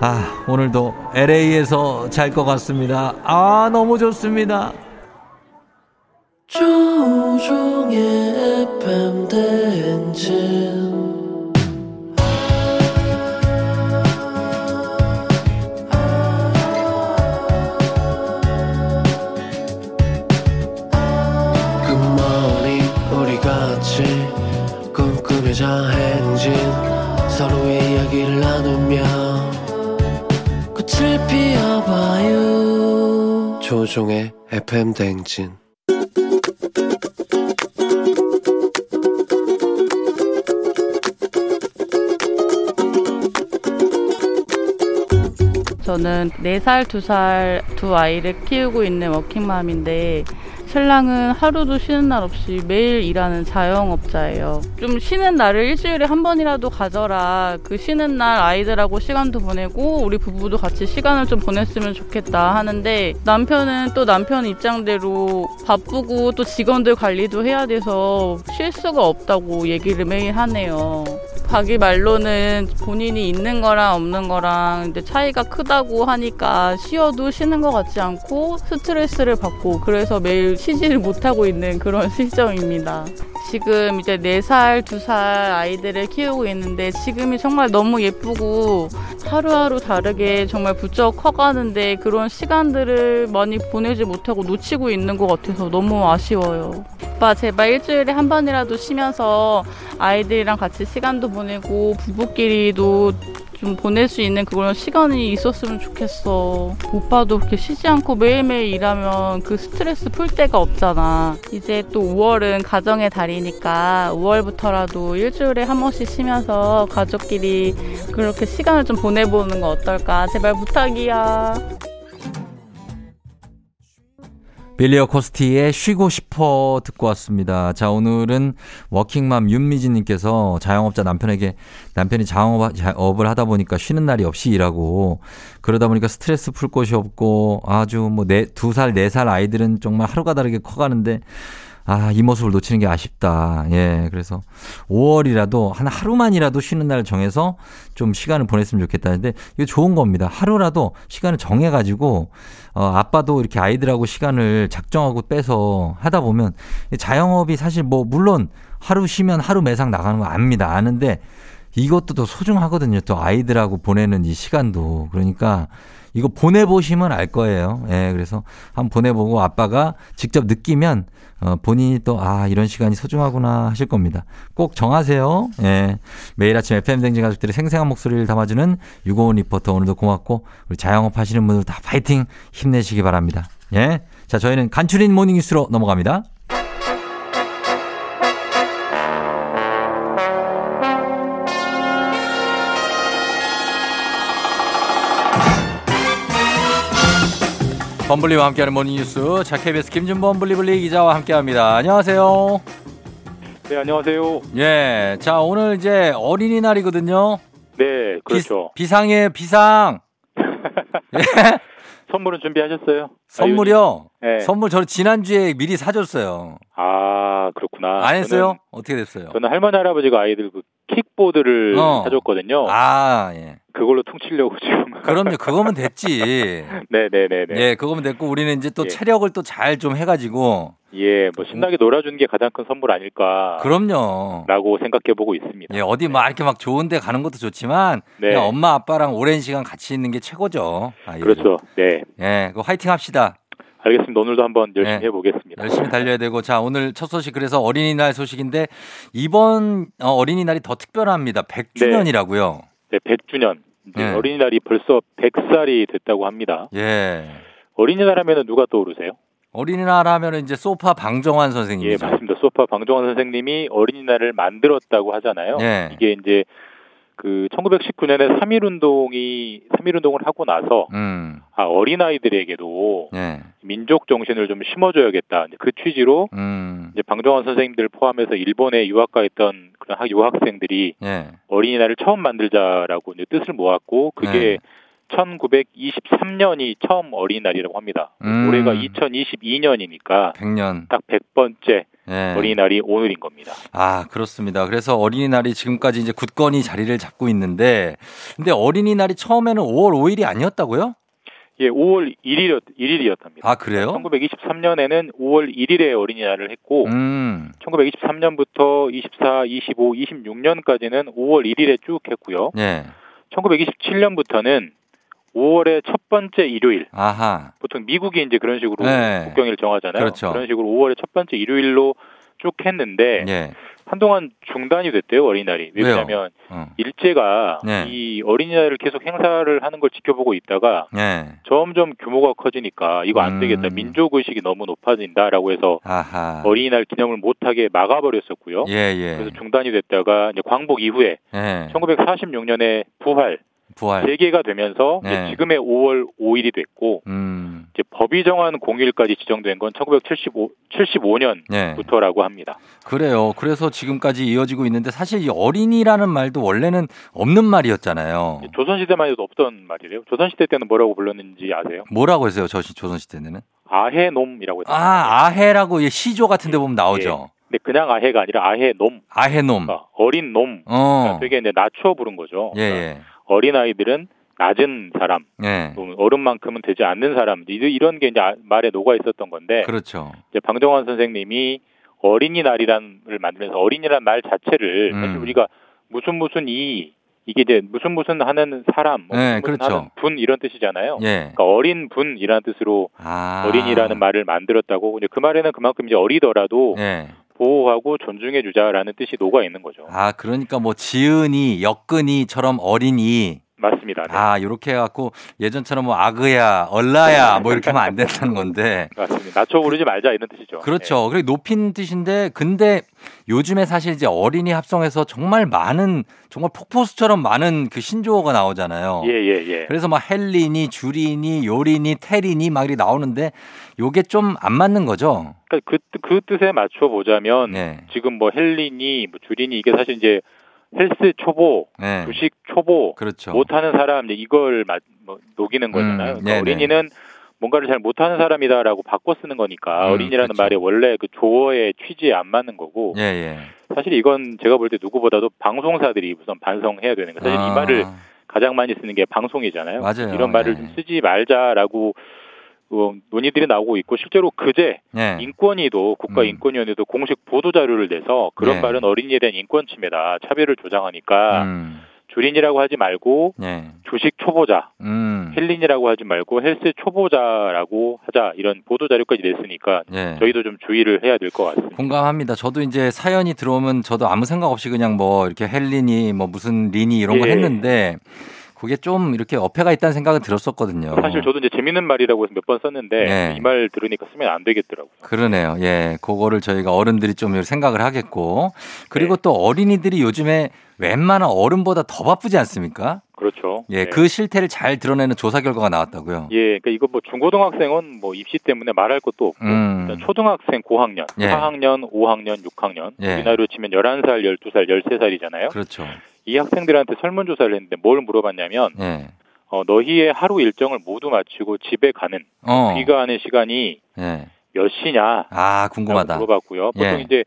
아 오늘도 LA에서 잘 것 같습니다. 아 너무 좋습니다. 조종의 FM 대행진 서로의 이야기를 나누며 꽃을 피워봐요. 조종의 FM 대행진. 저는 4살, 2살 두 아이를 키우고 있는 워킹맘인데 신랑은 하루도 쉬는 날 없이 매일 일하는 자영업자예요. 좀 쉬는 날을 일주일에 한 번이라도 가져라. 그 쉬는 날 아이들하고 시간도 보내고 우리 부부도 같이 시간을 좀 보냈으면 좋겠다 하는데 남편은 또 남편 입장대로 바쁘고 또 직원들 관리도 해야 돼서 쉴 수가 없다고 얘기를 매일 하네요. 자기 말로는 본인이 있는 거랑 없는 거랑 이제 차이가 크다고 하니까 쉬어도 쉬는 것 같지 않고 스트레스를 받고 그래서 매일 쉬지를 못하고 있는 그런 실정입니다. 지금 이제 4살, 2살 아이들을 키우고 있는데 지금이 정말 너무 예쁘고 하루하루 다르게 정말 부쩍 커가는데 그런 시간들을 많이 보내지 못하고 놓치고 있는 것 같아서 너무 아쉬워요. 오빠 제발 일주일에 한 번이라도 쉬면서 아이들이랑 같이 시간도 보내고 부부끼리도 좀 보낼 수 있는 그런 시간이 있었으면 좋겠어. 오빠도 그렇게 쉬지 않고 매일매일 일하면 그 스트레스 풀 데가 없잖아. 이제 또 5월은 가정의 달이니까 5월부터라도 일주일에 한 번씩 쉬면서 가족끼리 그렇게 시간을 좀 보내보는 거 어떨까? 제발 부탁이야. 빌리어 코스티의 쉬고 싶어 듣고 왔습니다. 자, 오늘은 워킹맘 윤미진님께서 자영업자 남편에게 남편이 자영업을 하다 보니까 쉬는 날이 없이 일하고 그러다 보니까 스트레스 풀 곳이 없고 아주 뭐 네, 두 살, 네 살 아이들은 정말 하루가 다르게 커가는데 아, 이 모습을 놓치는 게 아쉽다. 예, 그래서 5월이라도 한 하루만이라도 쉬는 날 정해서 좀 시간을 보냈으면 좋겠다는데 이거 좋은 겁니다. 하루라도 시간을 정해가지고 어, 아빠도 이렇게 아이들하고 시간을 작정하고 빼서 하다 보면 자영업이 사실 뭐 물론 하루 쉬면 하루 매상 나가는 거 압니다. 아는데 이것도 더 소중하거든요. 또 아이들하고 보내는 이 시간도. 그러니까 이거 보내보시면 알 거예요. 예, 그래서 한번 보내보고 아빠가 직접 느끼면 어, 본인이 또, 아, 이런 시간이 소중하구나 하실 겁니다. 꼭 정하세요. 예. 매일 아침 FM댕진 가족들의 생생한 목소리를 담아주는 유고원 리포터 오늘도 고맙고, 우리 자영업 하시는 분들 다 파이팅 힘내시기 바랍니다. 예. 자, 저희는 간추린 모닝뉴스로 넘어갑니다. 범블리와 함께하는 모닝뉴스 자 KBS 김준범 블리블리 기자와 함께합니다. 안녕하세요. 네 안녕하세요. 예, 자 오늘 이제 어린이날이거든요. 네 그렇죠. 비, 상이에요 비상. 예? 선물은 준비하셨어요? 선물이요? 네. 선물 저 지난주에 미리 사줬어요. 아 그렇구나. 안 했어요? 저는, 어떻게 됐어요? 저는 할머니 할아버지가 아이들 그 킥보드를 어. 사줬거든요. 아, 예. 그걸로 퉁치려고 지금. 그럼요. 그거면 됐지. 네네네네. 예, 그거면 됐고 우리는 이제 또 예. 체력을 또 잘 좀 해가지고 예, 뭐 신나게 놀아주는 게 가장 큰 선물 아닐까. 그럼요. 라고 생각해 보고 있습니다. 예, 어디 막 이렇게 막 좋은 데 가는 것도 좋지만 네. 엄마 아빠랑 오랜 시간 같이 있는 게 최고죠. 아이들. 그렇죠. 네. 예, 그 화이팅 합시다. 알겠습니다. 오늘도 한번 열심히 네. 해보겠습니다. 열심히 달려야 되고 자 오늘 첫 소식 그래서 어린이날 소식인데 이번 어, 어린이날이 더 특별합니다. 100주년이라고요. 네, 100주년. 이제 네. 어린이날이 벌써 100살이 됐다고 합니다. 예. 어린이날 하면은 누가 떠오르세요? 어린이날 하면 이제 소파 방정환 예, 선생님이죠. 맞습니다. 소파 방정환 선생님이 어린이날을 만들었다고 하잖아요. 예. 이게 이제 그 1919년에 3.1 운동이 3.1 운동을 하고 나서 음. 아, 어린 아이들에게도 예. 민족 정신을 좀 심어줘야겠다. 그 취지로 음. 이제 방정환 선생님들 포함해서 일본에 유학가 있던 그런 학- 유학생들이 예. 어린이날을 처음 만들자라고 이제 뜻을 모았고 그게 네. 1923년이 처음 어린이날이라고 합니다. 음. 올해가 2022년이니까 100년. 딱 100번째 예. 어린이날이 오늘인 겁니다. 아, 그렇습니다. 그래서 어린이날이 지금까지 이제 굳건히 자리를 잡고 있는데 근데 어린이날이 처음에는 5월 5일이 아니었다고요? 예, 5월 1일, 1일이었답니다. 아, 그래요? 1923년에는 5월 1일에 어린이날을 했고, 음. 1923년부터 24, 25, 26년까지는 5월 1일에 쭉 했고요. 예. 1927년부터는 5월의 첫 번째 일요일. 아하. 보통 미국이 이제 그런 식으로 네. 국경일 정하잖아요. 그렇죠. 런 식으로 5월의 첫 번째 일요일로 쭉 했는데 예. 한동안 중단이 됐대요 어린이날이? 왜냐하면 어. 일제가 네. 이 어린이날을 계속 행사를 하는 걸 지켜보고 있다가 네. 점점 규모가 커지니까 이거 안 음. 되겠다 민족 의식이 너무 높아진다라고 해서 아하. 어린이날 기념을 못하게 막아버렸었고요. 예, 예. 그래서 중단이 됐다가 이제 광복 이후에 예. 1946년에 부활 부활. 재개가 되면서 네. 지금의 5월 5일이 됐고 음. 이제 법이 정한 공휴일까지 지정된 건 1975 75년부터라고 네. 합니다. 그래요. 그래서 지금까지 이어지고 있는데 사실 이 어린이라는 말도 원래는 없는 말이었잖아요. 조선시대만 해도 없던 말이래요. 조선시대 때는 뭐라고 불렀는지 아세요? 뭐라고 했어요? 저 시- 조선시대는? 아해놈이라고 했어요. 아, 아해라고 이 시조 같은 데 보면 나오죠. 근데 그냥 아해가 아니라 아해놈. 아해놈. 그러니까 어린 놈. 어. 그러니까 되게 이제 낮춰 부른 거죠. 예, 예. 어린 아이들은 낮은 사람, 예. 또 어른만큼은 되지 않는 사람 이- 이런 게 이제 아- 말에 녹아 있었던 건데 그렇죠. 이제 방정환 선생님이 어린이날이란을 만들면서 어린이란 말 자체를 음. 사실 우리가 무슨 무슨 이 이게 이제 무슨 무슨 하는 사람, 뭐 네, 무슨 무슨 그렇죠. 하는 분 이런 뜻이잖아요. 예. 그러니까 어린 분이라는 뜻으로 아. 어린이라는 말을 만들었다고. 이제 그 말에는 그만큼 이제 어리더라도 예. 보호하고 존중해 주자라는 뜻이 녹아 있는 거죠. 아, 그러니까 뭐 지은이, 역근이처럼 어린이. 맞습니다. 네. 아, 요렇게 해 갖고 예전처럼 뭐 아그야, 얼라야 뭐 이렇게 하면 안 된다는 건데. 맞습니다. 낮춰 부르지 말자 이런 뜻이죠. 그렇죠. 그리고 높인 뜻인데 근데 요즘에 사실 이제 어린이 합성에서 정말 많은 정말 폭포수처럼 많은 그 신조어가 나오잖아요. 예, 예, 예. 그래서 막 헬리니, 주리니, 요리니, 테리니 막 이렇게 나오는데 요게 좀 안 맞는 거죠. 그러니까 그, 뜻- 그 뜻에 맞춰 보자면 네. 지금 뭐 헬린이 뭐 주린이 이게 사실 이제 헬스 초보, 네. 주식 초보 그렇죠. 못하는 사람 이걸 마, 뭐 녹이는 거잖아요. 음, 그러니까 네네. 어린이는 뭔가를 잘 못하는 사람이다라고 바꿔 쓰는 거니까 음, 어린이라는 그렇죠. 말이 원래 그 조어의 취지에 안 맞는 거고 예, 예. 사실 이건 제가 볼 때 누구보다도 방송사들이 우선 반성해야 되는 거예요. 사실 아. 이 말을 가장 많이 쓰는 게 방송이잖아요. 맞아요. 이런 말을 네. 좀 쓰지 말자라고 어, 논의들이 나오고 있고 실제로 그제 네. 인권위도 국가인권위원회도 공식 보도 자료를 내서 그런 네. 말은 어린이에 대한 인권 침해다 차별을 조장하니까 음. 주린이라고 하지 말고 네. 주식 초보자 음. 헬린이라고 하지 말고 헬스 초보자라고 하자 이런 보도 자료까지 냈으니까 예. 저희도 좀 주의를 해야 될 것 같습니다. 공감합니다. 저도 이제 사연이 들어오면 저도 아무 생각 없이 그냥 뭐 이렇게 헬리니 뭐 무슨 리니 이런 거 예. 했는데 그게 좀 이렇게 어폐가 있다는 생각은 들었었거든요. 사실 저도 이제 재밌는 말이라고 해서 몇 번 썼는데 네. 이말 들으니까 쓰면 안 되겠더라고요. 그러네요. 예. 그거를 저희가 어른들이 좀 생각을 하겠고. 그리고 네. 또 어린이들이 요즘에 웬만한 어른보다 더 바쁘지 않습니까? 그렇죠. 예. 네. 그 실태를 잘 드러내는 조사 결과가 나왔다고요. 예, 그러니까 이거 뭐 중고등학생은 뭐 입시 때문에 말할 것도 없고 음. 일단 초등학생 고학년, 예. 4학년, 5학년, 6학년 예. 우리 나이로 치면 11살, 12살, 13살이잖아요. 그렇죠. 이 학생들한테 설문조사를 했는데 뭘 물어봤냐면 예. 어, 너희의 하루 일정을 모두 마치고 집에 가는 어. 귀가하는 시간이 예. 몇 시냐? 아, 궁금하다. 물어봤고요. 보통 예. 이제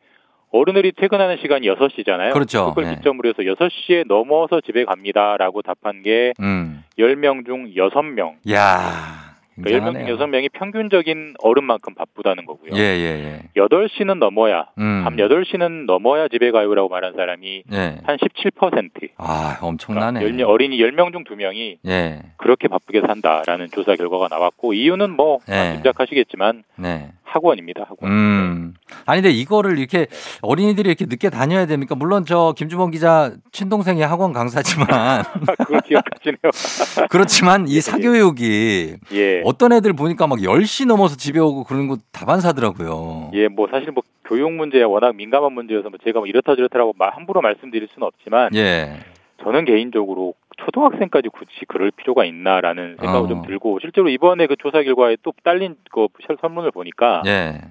어른들이 퇴근하는 시간이 6시잖아요. 그렇죠. 그걸 예. 기점으로 해서 6시에 넘어서 집에 갑니다라고 답한 게 음. 10명 중 6명. 야. 그러니까 10명 중 6명이 평균적인 어른만큼 바쁘다는 거고요. 예, 예, 예. 8시는 넘어야 음. 밤 8시는 넘어야 집에 가요라고 말한 사람이 예. 한 17%. 아, 엄청나네. 그러니까 어린이 10명 중 2명이 예. 그렇게 바쁘게 산다라는 조사 결과가 나왔고 이유는 뭐 네. 짐작하시겠지만 네. 학원입니다. 학원. 음. 아니, 근데 이거를 이렇게 어린이들이 이렇게 늦게 다녀야 됩니까? 물론 저 김주범 기자 친동생이 학원 강사지만. 그걸 기억하시네요. 그렇지만 이 사교육이 예. 어떤 애들 보니까 막 10시 넘어서 집에 오고 그런 거 다반사더라고요. 예, 뭐 사실 뭐 교육 문제야 워낙 민감한 문제여서 뭐 제가 뭐 이렇다 저렇다라고 말 함부로 말씀드릴 수는 없지만 예. 저는 개인적으로 초등학생까지 굳이 그럴 필요가 있나라는 생각이 어. 좀 들고 실제로 이번에 그 조사 결과에 또 딸린 그 설문을 보니까 예.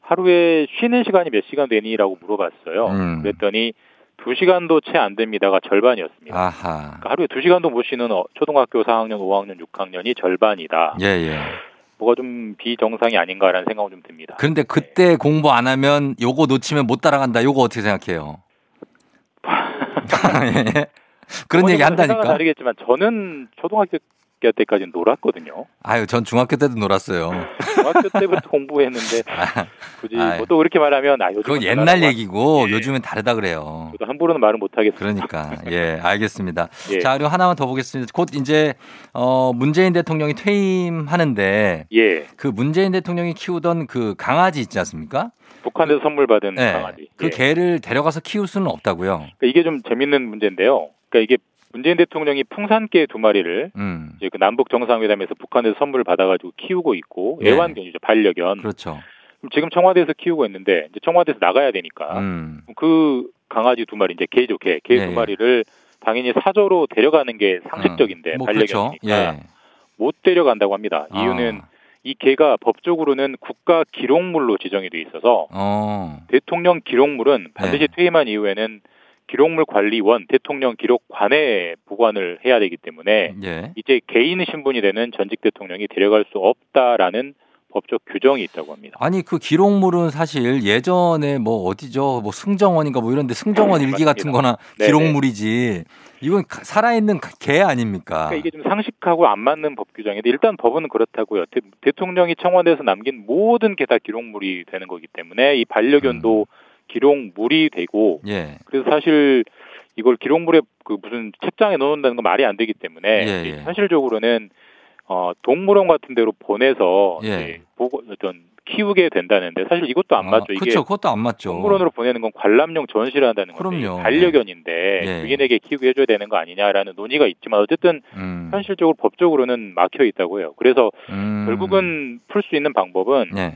하루에 쉬는 시간이 몇 시간 되니라고 물어봤어요. 음. 그랬더니 두 시간도 채 안 됩니다가 절반이었습니다. 아하. 그러니까 하루에 두 시간도 못 쉬는 어- 초등학교 4학년, 5학년, 6학년이 절반이다. 예, 예. 뭐가 좀 비정상이 아닌가라는 생각은 좀 듭니다. 그런데 그때 공부 안 하면 요거 놓치면 못 따라간다. 요거 어떻게 생각해요? 예. 그런 얘기 한다니까. 다르겠지만 저는 초등학교 중학교 때까지는 놀았거든요. 아유, 전 중학교 때도 놀았어요. 중학교 때부터 공부했는데 굳이 아유. 뭐또 그렇게 말하면 아 요즘 그건 옛날 얘기고 요즘은 다르다 그래요. 저도 함부로는 말은 못 하겠습니다. 그러니까 예 알겠습니다. 예. 자 그리고 하나만 더 보겠습니다. 곧 이제 어 문재인 대통령이 퇴임하는데 예. 그 문재인 대통령이 키우던 그 강아지 있지 않습니까? 북한에서 선물 받은 네. 강아지. 그 예. 개를 데려가서 키울 수는 없다고요. 그러니까 이게 좀 재밌는 문제인데요. 그러니까 이게 문재인 대통령이 풍산개 두 마리를 음. 이제 그 남북 정상회담에서 북한에서 선물 받아가지고 키우고 있고 예. 애완견이죠 반려견. 그렇죠. 지금 청와대에서 키우고 있는데 이제 청와대에서 나가야 되니까 음. 그 강아지 두 마리 이제 개죠 개 개두 예. 마리를 당연히 사저로 데려가는 게 상식적인데 뭐 그렇죠. 반려견이니까 예. 못 데려간다고 합니다. 이유는 아. 이 개가 법적으로는 국가 기록물로 지정이 돼 있어서 어. 대통령 기록물은 반드시 네. 퇴임한 이후에는 기록물 관리원 대통령 기록관에 보관을 해야 되기 때문에 예. 이제 개인 신분이 되는 전직 대통령이 데려갈 수 없다라는 법적 규정이 있다고 합니다. 아니 그 기록물은 사실 예전에 뭐 어디죠 뭐 승정원인가 뭐 이런데 승정원 일기 같은 거나 네네. 기록물이지 이건 가- 살아있는 가- 개 아닙니까? 그러니까 이게 좀 상식하고 안 맞는 법 규정인데 일단 법은 그렇다고요. 대, 통령이 청와대에서 남긴 모든 게 다 기록물이 되는 거기 때문에 이 반려견도 기록물이 되고 예. 그래서 사실 이걸 기록물에 그 무슨 책장에 넣어놓는다는 건 말이 안 되기 때문에 예, 예. 현실적으로는 어 동물원 같은 데로 보내서 예. 보고 어떤 키우게 된다는데 사실 이것도 안 맞죠. 이게 그렇죠. 그것도 안 맞죠. 동물원으로 보내는 건 관람용 전시를 한다는 건데 반려견인데 예. 주인에게 키우게 해줘야 되는 거 아니냐라는 논의가 있지만 어쨌든 음. 현실적으로 법적으로는 막혀 있다고 해요. 그래서 음. 결국은 풀 수 있는 방법은 예.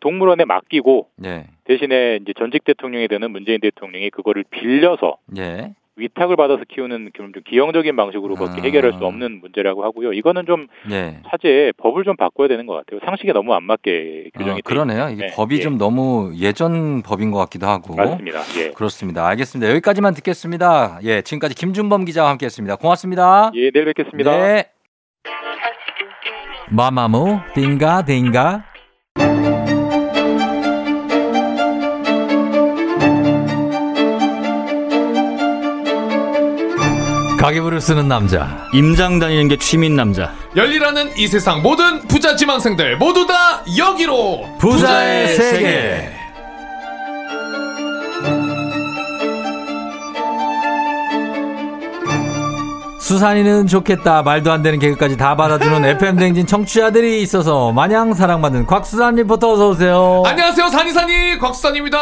동물원에 맡기고 예. 대신에 이제 전직 대통령이 되는 문재인 대통령이 그거를 빌려서 예. 위탁을 받아서 키우는 좀 기형적인 방식으로밖에 아. 해결할 수 없는 문제라고 하고요. 이거는 좀 예. 차제에 법을 좀 바꿔야 되는 것 같아요. 상식에 너무 안 맞게 규정이 어, 돼 그러네요. 이게 때문에. 법이 예. 좀 너무 예전 법인 것 같기도 하고. 맞습니다. 예. 그렇습니다. 알겠습니다. 여기까지만 듣겠습니다. 예, 지금까지 김준범 기자와 함께했습니다. 고맙습니다. 예, 내일 뵙겠습니다. 네. 마마무 딩가 딩가. 가계부를 쓰는 남자. 임장 다니는 게 취미인 남자. 열일하는 이 세상 모든 부자 지망생들 모두 다 여기로 부자의 세계. 수산이는 좋겠다 말도 안 되는 개그까지 다 받아주는 FM 댕진 청취자들이 있어서 마냥 사랑받는 곽수산 리포터 어서 오세요. 안녕하세요 산이산이 곽수산입니다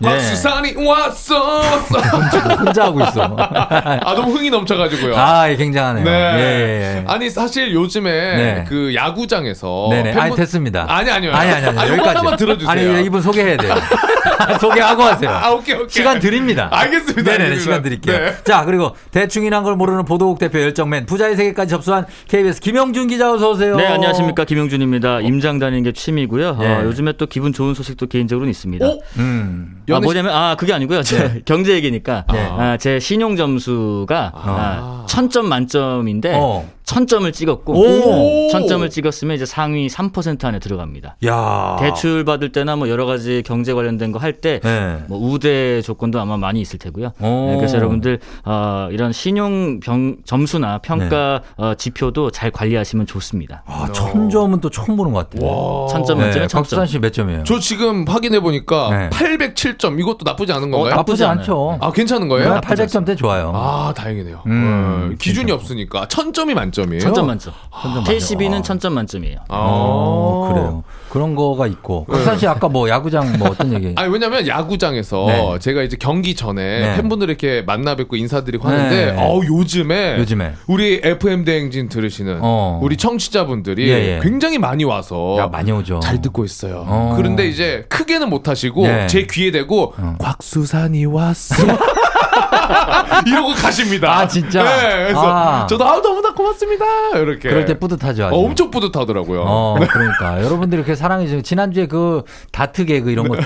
예. 곽수산이 왔어 왔어 혼자 하고 있어. 아 너무 흥이 넘쳐가지고요 아, 예, 굉장하네요. 네. 예, 예, 예. 아니 사실 요즘에 네. 그 야구장에서 네네. 아니 팬분- 됐습니다. 아니 아니요 아니 아니 아니 아, 여기까지. 하나만 들어주세요 아니 이분 소개해야 돼요. 소개하고 하세요. 아 오케이 오케이 시간 드립니다. 알겠습니다 네네네 알겠습니다. 시간 드릴게요. 네. 자 그리고 대충이란 걸 모르는 보도국 대표 열정맨 부자의 세계까지 접수한 KBS 김영준 기자 어서 오세요. 네, 안녕하십니까. 김용준입니다. 임장 다니는 게 취미고요. 예. 어, 요즘에 또 기분 좋은 소식도 개인적으로는 있습니다. 음. 아, 뭐냐면, 아, 그게 아니고요. 제 경제 얘기니까. 네. 아, 제 신용 점수가 아, 1000점 만점인데, 어. 1000점을 찍었고, 오. 1000점을 찍었으면 이제 상위 3% 안에 들어갑니다. 야. 대출 받을 때나 뭐 여러 가지 경제 관련된 거 할 때, 네. 뭐 우대 조건도 아마 많이 있을 테고요. 오. 네, 그래서 여러분들 어, 이런 신용 병, 점수나 평가 네. 어, 지표도 잘 관리하시면 좋습니다. 아, 천 점은 또 처음 보는 것 같아요. 천점 만점에 천 박수산 씨몇 점이에요? 저 지금 확인해 보니까 네. 807점 이것도 나쁘지 않은 건가요? 어, 나쁘지 않죠. 아 괜찮은 거예요? 네, 800점대 좋아요. 아 다행이네요. 음, 어, 기준이 없으니까 천 점이 만점이에요. 천점 만점. 천점 KCB는 천점 만점이에요. 어, 그래요. 그런 거가 있고. 박수산 씨 아까 뭐 야구장 뭐 어떤 얘기? 아니 왜냐면 야구장에서 네. 제가 이제 경기 전에 네. 팬분들 이렇게 만나 뵙고 인사드리고 하는데 네. 어 요즘에 요즘에. 우리 FM 대행진 들으시는 어. 우리 청취자분들이 예, 예. 굉장히 많이 와서 야, 많이 오죠. 잘 듣고 있어요. 어. 그런데 이제 크게는 못 하시고 네. 제 귀에 대고 어. 곽수산이 왔어. 이러고 가십니다. 아, 진짜? 네, 그래서 아. 저도 아우 너무나 고맙습니다. 이렇게. 그럴 때 뿌듯하죠. 아주. 어, 엄청 뿌듯하더라고요. 어, 그러니까. 여러분들이 이렇게 사랑해주시고, 지난주에 그 다트 개그 이런 것도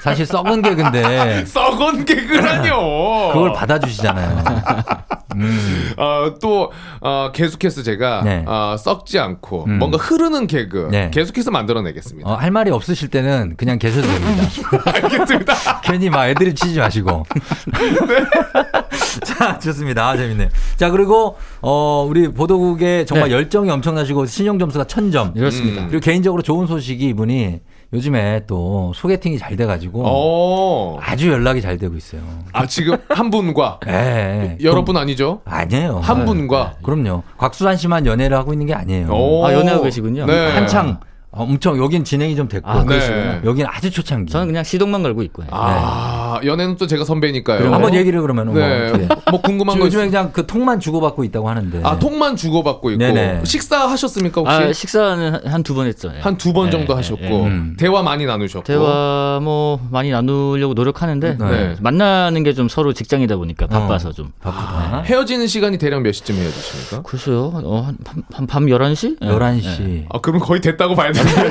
사실 썩은 개그인데, 썩은 개그라뇨. 그걸 받아주시잖아요. 음. 어, 또 어, 계속해서 제가 네. 어, 썩지 않고 음. 뭔가 흐르는 개그 네. 계속해서 만들어내겠습니다. 어, 할 말이 없으실 때는 그냥 계셔도 됩니다. 알겠습니다. 괜히 막 애드립 치지 마시고. 자, 좋습니다. 아, 재밌네요. 자, 그리고, 어, 우리 보도국에 정말 네. 열정이 엄청나시고 신용 점수가 1000점. 그렇습니다. 그리고 개인적으로 좋은 소식이 이분이 요즘에 또 소개팅이 잘 돼가지고 어. 아주 연락이 잘 되고 있어요. 아 지금 한 분과 예. 여러 분 아니죠? 아니에요. 한 네. 분과 그럼요. 곽수산 씨만 연애를 하고 있는 게 아니에요. 오. 아, 연애하고 계시군요. 네. 한창 엄청 여긴 진행이 좀 됐고 아, 그러시구나. 여긴 아주 초창기. 저는 그냥 시동만 걸고 있고요. 아 연애는 또 제가 선배니까요. 그럼 한번 얘기를 그러면 뭐 네. 어떻게. 뭐 궁금한 거 요즘에 있... 그냥 그 통만 주고받고 있다고 하는데. 아 통만 주고받고 있고 네네. 식사 하셨습니까 혹시? 아, 식사는 한 두 번 했죠. 예. 한두 번 정도 예, 하셨고 예, 예. 음. 대화 많이 나누셨고 대화 뭐 많이 나누려고 노력하는데 네. 만나는 게 좀 서로 직장이다 보니까 바빠서 좀 바쁘다. 헤어지는 시간이 대략 몇 시쯤 헤어지십니까? 글쎄요. 어, 한, 한, 한밤 11시? 예. 11시. 아 그러면 거의 됐다고 봐야 되는데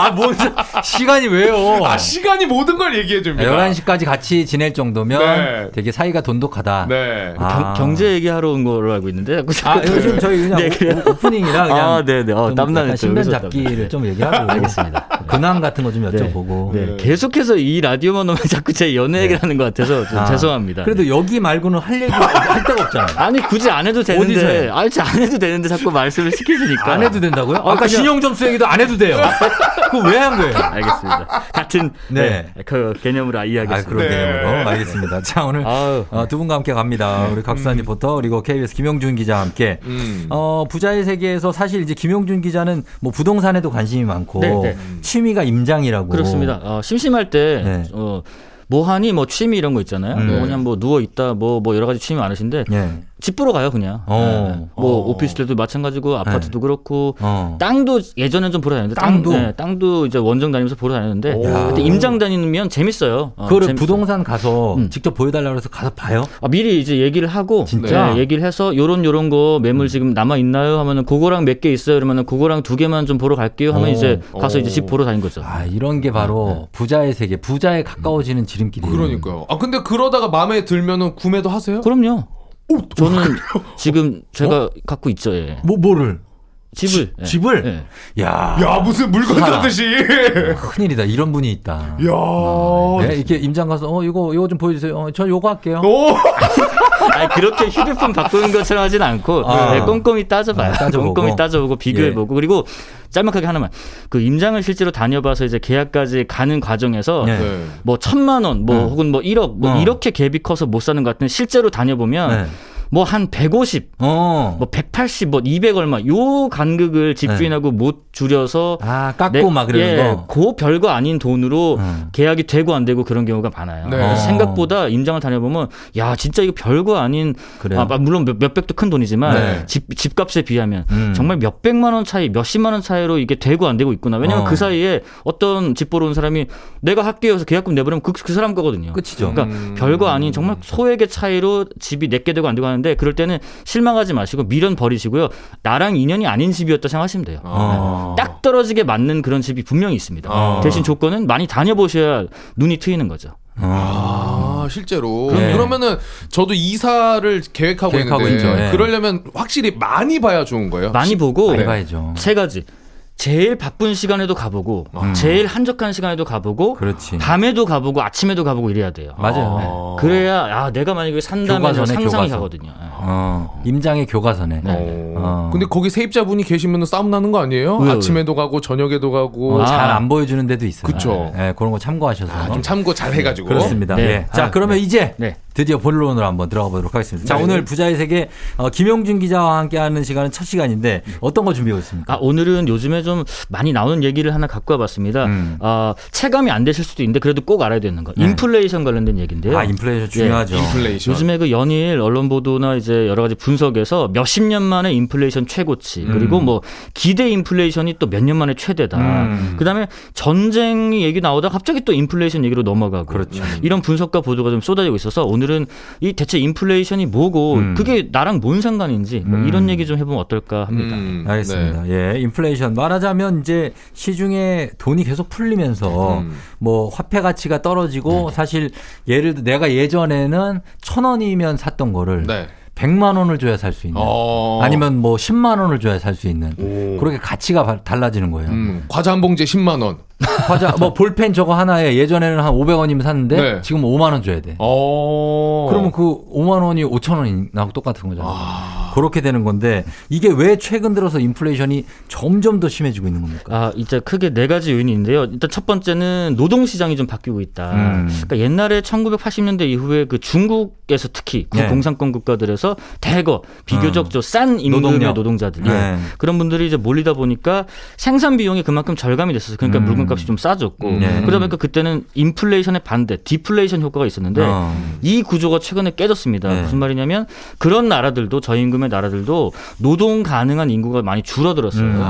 아, 뭔 시간이 왜요? 아 시간이 모든 걸 얘기해 줍니다. 11시까지 같이 지낼 정도면 네. 되게 사이가 돈독하다. 네. 아. 경, 제 얘기하러 온 걸로 알고 있는데 자꾸 아, 자꾸 요즘 저희 그냥 네, 오- 그래요? 오, 프닝이라 그냥 아, 네네. 어, 좀 땀나네, 약간 또 신변 잡기를. 좀 얘기하고 알겠습니다. 근황 같은 거좀 네. 여쭤보고. 네. 계속해서 이 라디오만 오면 자꾸 제 연애 얘기를 하는 것 같아서 좀 아, 죄송합니다. 그래도 여기 말고는 할 얘기 할 데가 없잖아요. 아니 굳이 안 해도 어디서 되는데 해? 아니 안 해도 되는데 자꾸 말씀을 시키시니까 안 해도 된다고요? 아, 아까 그냥- 신용 점수 얘기도 안 해도 돼요. 그거 왜 한 거예요? 알겠습니다. 같은 네. 네. 그 개념으로 아, 이해하겠습니다. 그런 네. 개념으로 알겠습니다. 자, 오늘 아유. 어, 두 분과 함께 갑니다. 우리 각수산 리포터 그리고 KBS 김용준 기자와 함께 음. 어, 부자의 세계에서 사실 이제 김용준 기자는 뭐 부동산에도 관심이 많고 네, 네. 취미가 임장이라고. 그렇습니다. 어, 심심할 때 네. 어, 뭐 하니 뭐 취미 이런 거 있잖아요. 음. 뭐 그냥 뭐 누워 있다 뭐뭐 여러 가지 취미 많으신데 예. 집 보러 가요 그냥. 어. 네. 뭐 어. 오피스텔도 마찬가지고 아파트도 그렇고 어. 땅도 예전엔 좀 보러 다녔는데 땅도? 땅, 네, 땅도 이제 원정 다니면서 보러 다녔는데 오. 그때 임장 다니면 재밌어요. 어, 그거를 재밌어요. 부동산 가서 음. 직접 보여달라고 해서 가서 봐요? 아, 미리 이제 얘기를 하고 진짜? 네, 얘기를 해서 요런 요런 거 매물 지금 남아 있나요? 하면은 그거랑 몇 개 있어요. 그러면은 그거랑 두 개만 좀 보러 갈게요. 하면 오. 이제 가서 오. 이제 집 보러 다닌 거죠. 아, 이런 게 바로 부자의 세계, 부자에 가까워지는 지름길이에요. 그러니까요. 아 근데 그러다가 마음에 들면은 구매도 하세요? 그럼요. 저는 지금 제가 갖고 있죠. 예. 뭐, 뭐를? 집을. 예. 집을? 예. 야. 야 무슨 물건. 사듯이. 큰일이다. 이런 분이 있다. 야. 네, 이렇게 임장 가서, 어, 이거, 이거 좀 보여주세요. 어, 저 요거 할게요. 오. 아니, 그렇게 휴대폰 바꾸는 것처럼 하진 않고 아. 네, 꼼꼼히 따져봐요. 아, 따져보고. 꼼꼼히 따져보고 비교해보고 그리고 짤막하게 하나만 그 임장을 실제로 다녀봐서 이제 계약까지 가는 과정에서 네. 네. 뭐 천만 원, 뭐 어. 혹은 뭐 1억, 뭐 어. 이렇게 갭이 커서 못 사는 것 같은데 실제로 다녀보면 네. 뭐 한 150, 어. 뭐 180, 뭐 200 얼마 요 간극을 집주인하고 못 줄여서 아, 깎고 내- 막 그러는 예, 거. 그 별거 아닌 돈으로 음. 계약이 되고 안 되고 그런 경우가 많아요. 네. 그래서 어. 생각보다 임장을 다녀보면 야 진짜 이거 별거 아닌 그래요. 아, 물론 몇, 몇백도 큰 돈이지만 네. 집 집값에 비하면 음. 정말 몇 백만 원 차이, 몇 십만 원 차이로 이게 되고 안 되고 있구나. 왜냐면 어. 그 사이에 어떤 집 보러 온 사람이 내가 해서 계약금 내버리면 그, 그 사람 거거든요. 끝이죠. 그러니까 음. 별거 아닌 정말 소액의 차이로 집이 내게 되고 안 되고 하는 데 그럴 때는 실망하지 마시고 미련 버리시고요. 나랑 인연이 아닌 집이었다 생각하시면 돼요. 어. 딱 떨어지게 맞는 그런 집이 분명히 있습니다. 어. 대신 조건은 많이 다녀보셔야 눈이 트이는 거죠. 아 실제로 네. 그러면은 저도 이사를 계획하고, 계획하고 있는데 있죠. 네. 그러려면 확실히 많이 봐야 좋은 거예요. 많이 보고 많이 봐야죠. 세 가지. 제일 바쁜 시간에도 가보고 음. 제일 한적한 시간에도 가보고 그렇지. 밤에도 가보고 아침에도 가보고 이래야 돼요. 맞아요. 어. 그래야 아 내가 만약에 산다면 교과서네, 상상이 교과서. 가거든요. 예. 어. 임장의 교과서네. 네. 어. 어. 근데 거기 세입자분이 계시면 싸움 나는 거 아니에요? 왜요, 아침에도 가고 저녁에도 가고 어, 아. 잘안 보여주는 데도 있어요. 그쵸. 네, 그런 거 참고하셔서. 아, 좀 참고 잘 해가지고 그렇습니다. 네. 예. 자, 아, 그러면 네. 이제 네. 드디어 본론으로 한번 들어가 보도록 하겠습니다. 자, 네. 오늘 부자의 세계 어, 김용준 기자와 함께하는 시간은 첫 시간인데 어떤 거 준비하고 있습니까? 아, 오늘은 요즘에 좀 많이 나오는 얘기를 하나 갖고 와봤습니다. 음. 아, 체감이 안 되실 수도 있는데 그래도 꼭 알아야 되는 거. 네. 인플레이션 관련된 얘기인데요. 아, 인플레이션 중요하죠. 인플레이션. 요즘에 그 연일 언론 보도나 이제 여러 가지 분석에서 몇십 년 만에 인플레이션 최고치 그리고 음. 뭐 기대 인플레이션이 또 몇 년 만에 최대다. 음. 그다음에 전쟁이 얘기 나오다 갑자기 또 인플레이션 얘기로 넘어가고 그렇죠. 이런 분석과 보도가 좀 쏟아지고 있어서 오늘 은 이 대체 인플레이션이 뭐고 음. 그게 나랑 뭔 상관인지 뭐 음. 이런 얘기 좀 해보면 어떨까 합니다. 음, 알겠습니다. 네. 예, 인플레이션 말하자면 이제 시중에 돈이 계속 풀리면서 음. 뭐 화폐 가치가 떨어지고 사실 예를 들어 내가 예전에는 천 원이면 샀던 거를 네. 100만 원을 줘야 살 수 있는 어. 아니면 뭐 10만 원을 줘야 살 수 있는 오. 그렇게 가치가 바- 달라지는 거예요. 음, 과자 한 봉지에 10만 원. 과자 뭐 볼펜 저거 하나에 예전에는 한 500원이면 샀는데 네. 지금 5만 원 줘야 돼. 어. 그러면 그 5만 원이 5천 원이나 똑같은 거잖아요. 그렇게 되는 건데 이게 왜 최근 들어서 인플레이션이 점점 더 심해지고 있는 겁니까? 아, 이제 크게 네 가지 요인이 있는데요. 일단 첫 번째는 노동 시장이 좀 바뀌고 있다. 음. 그러니까 옛날에 1980년대 이후에 그 중국에서 특히 네. 구공산권 국가들에서 대거 비교적 음. 저싼 임금의 노동력. 노동자들이 네. 그런 분들이 이제 몰리다 보니까 생산 비용이 그만큼 절감이 됐었어요. 그러니까 음. 물건 값이 좀 싸졌고 네. 그러다 보니까 그때는 인플레이션의 반대, 디플레이션 효과가 있었는데 어. 이 구조가 최근에 깨졌습니다. 네. 무슨 말이냐면 그런 나라들도 저임금의 나라들도 노동 가능한 인구가 많이 줄어들었어요. 음.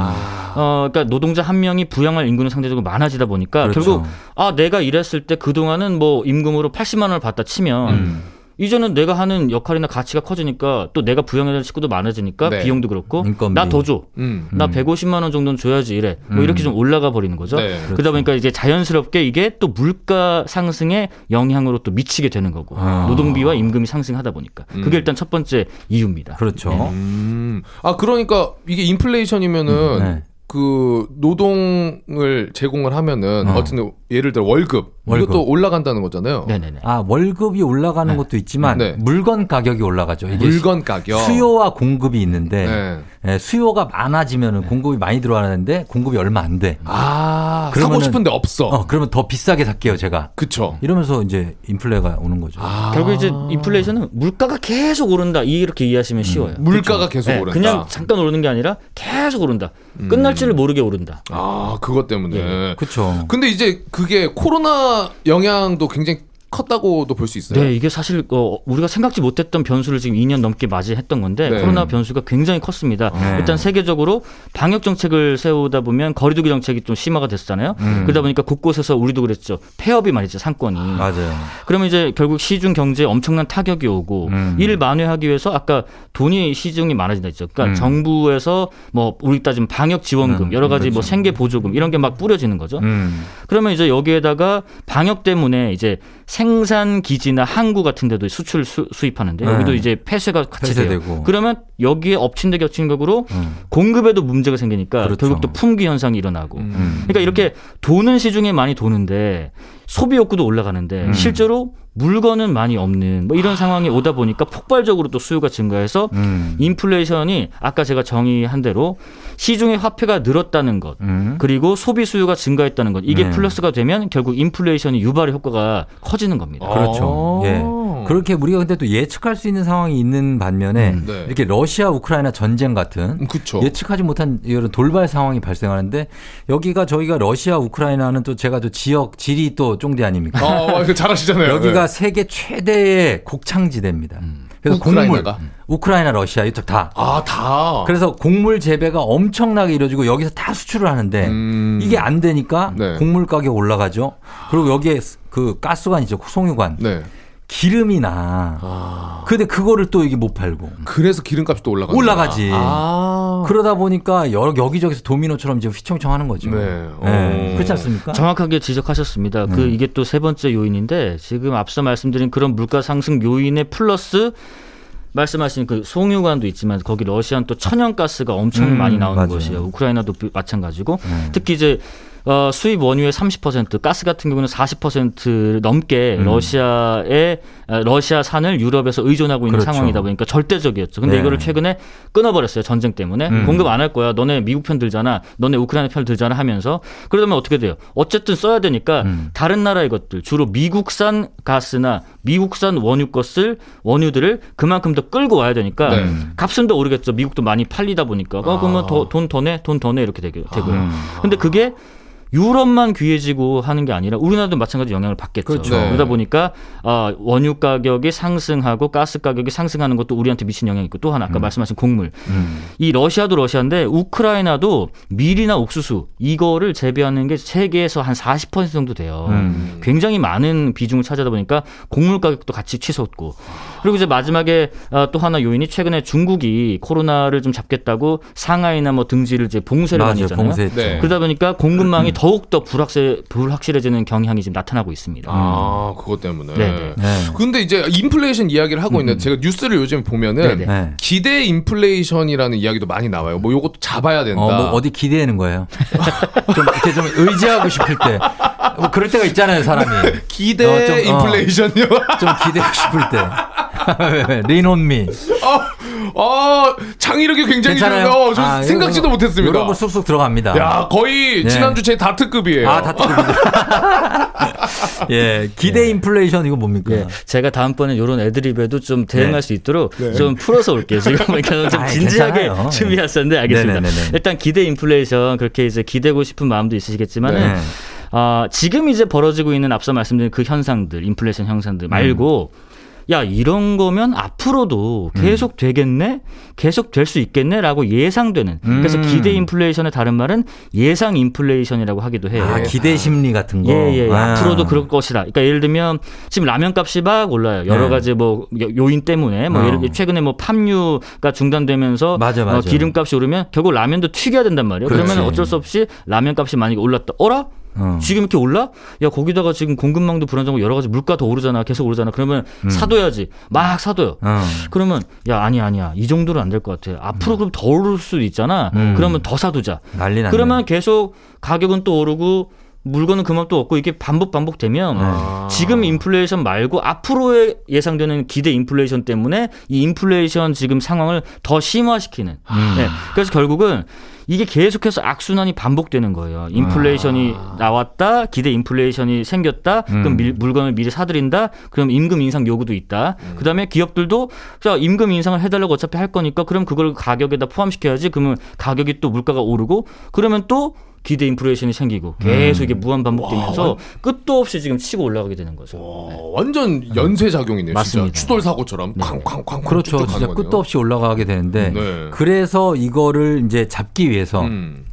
어, 그러니까 노동자 한 명이 부양할 인구는 상대적으로 많아지다 보니까 그렇죠. 결국 아 내가 일했을 때 그 동안은 뭐 임금으로 80만 원을 받다 치면 음. 이제는 내가 하는 역할이나 가치가 커지니까 또 내가 부양해야 될 식구도 많아지니까 네. 비용도 그렇고. 나 더 줘. 음. 나 음. 150만 원 정도는 줘야지 이래. 뭐 음. 이렇게 좀 올라가 버리는 거죠. 네. 그러다 보니까 이제 자연스럽게 이게 또 물가 상승에 영향으로 또 미치게 되는 거고 아. 노동비와 임금이 상승하다 보니까 음. 그게 일단 첫 번째 이유입니다. 그렇죠. 음. 아 그러니까 이게 인플레이션이면은 네. 그 노동을 제공을 하면은 어. 어. 쨌든 예를 들어 월급, 월급. 이것도 올라간다는 거잖아요. 네네네. 아 월급이 올라가는 것도 있지만 네. 물건 가격이 올라가죠. 이게 물건 가격. 수요와 공급이 있는데 네. 예, 수요가 많아지면은 공급이 많이 들어가는데 공급이 얼마 안 돼. 아 그러면은- 사고 싶은데 없어. 어, 그러면 더 비싸게 살게요, 제가. 그쵸. 이러면서 이제 인플레가 오는 거죠. 아. 결국 이제 인플레이션은 물가가 계속 오른다 이렇게 이해하시면 쉬워요. 물가가 계속 네, 오른다. 그냥 잠깐 오르는 게 아니라 계속 오른다. 끝날 줄을 모르게 오른다. 아 그것 때문에. 예. 그렇죠. 근데 이제 그게 코로나 영향도 굉장히 컸다고도 볼 수 있어요. 네, 이게 사실 어, 우리가 생각지 못했던 변수를 지금 2년 넘게 맞이했던 건데 네. 코로나 변수가 굉장히 컸습니다. 네. 일단 세계적으로 방역 정책을 세우다 보면 거리두기 정책이 좀 심화가 됐잖아요. 음. 그러다 보니까 곳곳에서 우리도 그랬죠. 폐업이 말이죠, 상권이. 맞아요. 그러면 이제 결국 시중 경제에 엄청난 타격이 오고 음. 이를 만회하기 위해서 아까 돈이 시중이 많아진다 했죠. 그러니까 음. 정부에서 뭐 우리 따지면 방역 지원금 음, 여러 가지 뭐 그렇죠. 생계 보조금 이런 게 막 뿌려지는 거죠. 음. 그러면 이제 여기에다가 방역 때문에 이제 생산 기지나 항구 같은 데도 수출 수, 입하는데 네. 여기도 이제 폐쇄가 같이. 폐쇄되고. 그러면 여기에 엎친 데 겹친 격으로 음. 공급에도 문제가 생기니까 그렇죠. 결국 또 품귀 현상이 일어나고. 음. 그러니까 이렇게 도는 시중에 많이 도는데 소비 욕구도 올라가는데 음. 실제로 물건은 많이 없는 뭐 이런 상황이 오다 보니까 폭발적으로 또 수요가 증가해서 음. 인플레이션이 아까 제가 정의한 대로 시중의 화폐가 늘었다는 것 음. 그리고 소비 수요가 증가했다는 것 이게 네. 플러스가 되면 결국 인플레이션이 유발의 효과가 커지는 겁니다. 그렇죠. 아. 예. 그렇게 우리가 근데 또 예측할 수 있는 상황이 있는 반면에 음, 네. 이렇게 러시아 우크라이나 전쟁 같은 음, 그쵸. 예측하지 못한 이런 돌발 상황이 발생하는데 여기가 저희가 러시아 우크라이나는 또 제가 또 지역 지리 또 쫑대 아닙니까? 어, 그 잘하시잖아요. 여기가 네. 세계 최대의 곡창지대입니다. 그래서 우크라이나가? 곡물, 우크라이나, 러시아 이쪽 다. 아, 다. 그래서 곡물 재배가 엄청나게 이루어지고 여기서 다 수출을 하는데 음. 이게 안 되니까 네. 곡물 가격 올라가죠. 그리고 여기에 그 가스관 있죠, 송유관. 네. 기름이 나. 아. 근데 그거를 또 이게 못 팔고. 그래서 기름값이 또 올라가. 올라가지. 아. 그러다 보니까 여러 여기저기서 도미노처럼 이제 휘청휘청 하는 거죠. 네. 네. 어. 그렇지 않습니까? 정확하게 지적하셨습니다. 그 음. 이게 또 세 번째 요인인데 지금 앞서 말씀드린 그런 물가 상승 요인에 플러스 말씀하신 그 송유관도 있지만 거기 러시아는 또 천연가스가 엄청 음, 많이 나오는 맞아요. 곳이에요. 우크라이나도 비- 마찬가지고 음. 특히 이제 어, 수입 원유의 30% 가스 같은 경우는 40% 넘게 음. 러시아의 어, 러시아산을 유럽에서 의존하고 있는 그렇죠. 상황이다 보니까 절대적이었죠. 근데 네. 이거를 최근에 끊어버렸어요. 전쟁 때문에 음. 공급 안 할 거야. 너네 미국 편 들잖아. 너네 우크라이나 편 들잖아 하면서 그러면 어떻게 돼요? 어쨌든 써야 되니까 음. 다른 나라의 것들 주로 미국산 가스나 미국산 원유 것을 원유들을 그만큼 더 끌고 와야 되니까 네. 값은 더 오르겠죠. 미국도 많이 팔리다 보니까 어, 그러면 더, 돈더 내, 돈 더 내 이렇게 되고, 되고요. 음. 근데 그게 유럽만 귀해지고 하는 게 아니라 우리나라도 마찬가지 영향을 받겠죠. 그렇죠. 네. 그러다 보니까 어, 원유 가격이 상승하고 가스 가격이 상승하는 것도 우리한테 미친 영향이 있고 또 하나 아까 말씀하신 곡물. 음. 이 러시아도 러시아인데 우크라이나도 밀이나 옥수수 이거를 재배하는 게 세계에서 한 40% 정도 돼요. 음. 굉장히 많은 비중을 차지하다 보니까 곡물 가격도 같이 치솟고 그리고 이제 마지막에 어, 또 하나 요인이 최근에 중국이 코로나를 좀 잡겠다고 상하이나 뭐 등지를 이제 봉쇄를. 많이 했잖아요. 네. 그러다 보니까 공급망이 더욱 더 불확실, 불확실해지는 경향이 지금 나타나고 있습니다. 아, 그것 때문에. 네네. 근데 이제 인플레이션 이야기를 하고 있는데 제가 뉴스를 요즘 보면은 네네. 네. 기대 인플레이션이라는 이야기도 많이 나와요. 뭐 요것도 잡아야 된다. 어, 뭐 어디 기대는 거예요. 좀 이렇게 좀 의지하고 싶을 때. 뭐 그럴 때가 있잖아요, 사람이. 기대 어, 좀, 어, 인플레이션요. 좀 기대고 싶을 때. 리논미. 아, 아, 장이력이 굉장히? 좋네요. 저 아, 생각지도 못했습니다. 이런 거 쑥쑥 들어갑니다. 야, 거의 네. 지난주 제 다 트급이에요. 아, 다트급이죠. 예, 기대 인플레이션 이거 뭡니까? 예, 제가 다음번에 이런 애드립에도 좀 대응할 네. 수 있도록 네. 좀 풀어서 올게요. 지금 그러니까 좀 진지하게 괜찮아요. 준비했었는데 알겠습니다. 네네네네. 일단 기대 인플레이션 그렇게 이제 기대고 싶은 마음도 있으시겠지만은 네. 아, 지금 이제 벌어지고 있는 앞서 말씀드린 그 현상들, 인플레이션 현상들 말고 야 이런 거면 앞으로도 음. 계속 되겠네, 계속 될 수 있겠네라고 예상되는. 그래서 음. 기대 인플레이션의 다른 말은 예상 인플레이션이라고 하기도 해요. 아, 기대 심리 같은 거. 예, 예. 아. 앞으로도 그럴 것이다. 그러니까 예를 들면 지금 라면 값이 막 올라요. 여러 네. 가지 뭐 요- 요인 때문에 뭐 어. 예를 들어 최근에 뭐 팜유가 중단되면서 맞아, 맞아. 어, 기름값이 오르면 결국 라면도 튀겨야 된단 말이에요. 그러면 그렇지. 어쩔 수 없이 라면 값이 만약에 올랐다. 어라? 어. 지금 이렇게 올라? 야 거기다가 지금 공급망도 불안정하고 여러 가지 물가 더 오르잖아. 계속 오르잖아. 그러면 음. 사둬야지. 막 사둬요. 어. 그러면 야 아니 아니야 이 정도는 안 될 것 같아. 앞으로 그럼 더 오를 수도 있잖아. 음. 그러면 더 사두자. 난리 났네. 그러면 계속 가격은 또 오르고 물건은 그만 또 없고 이게 반복 반복되면 아. 지금 인플레이션 말고 앞으로의 예상되는 기대 인플레이션 때문에 이 인플레이션 지금 상황을 더 심화시키는. 음. 네. 그래서 결국은 이게 계속해서 악순환이 반복되는 거예요. 인플레이션이 나왔다, 기대 인플레이션이 생겼다, 그럼 음. 밀- 물건을 미리 사들인다, 그럼 임금 인상 요구도 있다. 그 다음에 기업들도 자 임금 인상을 해달라고 어차피 할 거니까 그럼 그걸 가격에다 포함시켜야지. 그러면 가격이 또 물가가 오르고 그러면 또 기대 인플레이션이 생기고 계속 이게 무한 반복되면서 끝도 없이 지금 치고 올라가게 되는 거죠. 어, 완전 연쇄 작용이네요. 맞습니다. 추돌 사고처럼 쾅쾅쾅 그렇죠. 진짜 거네요. 끝도 없이 올라가게 되는데 네. 그래서 이거를 이제 잡기 위해서 음.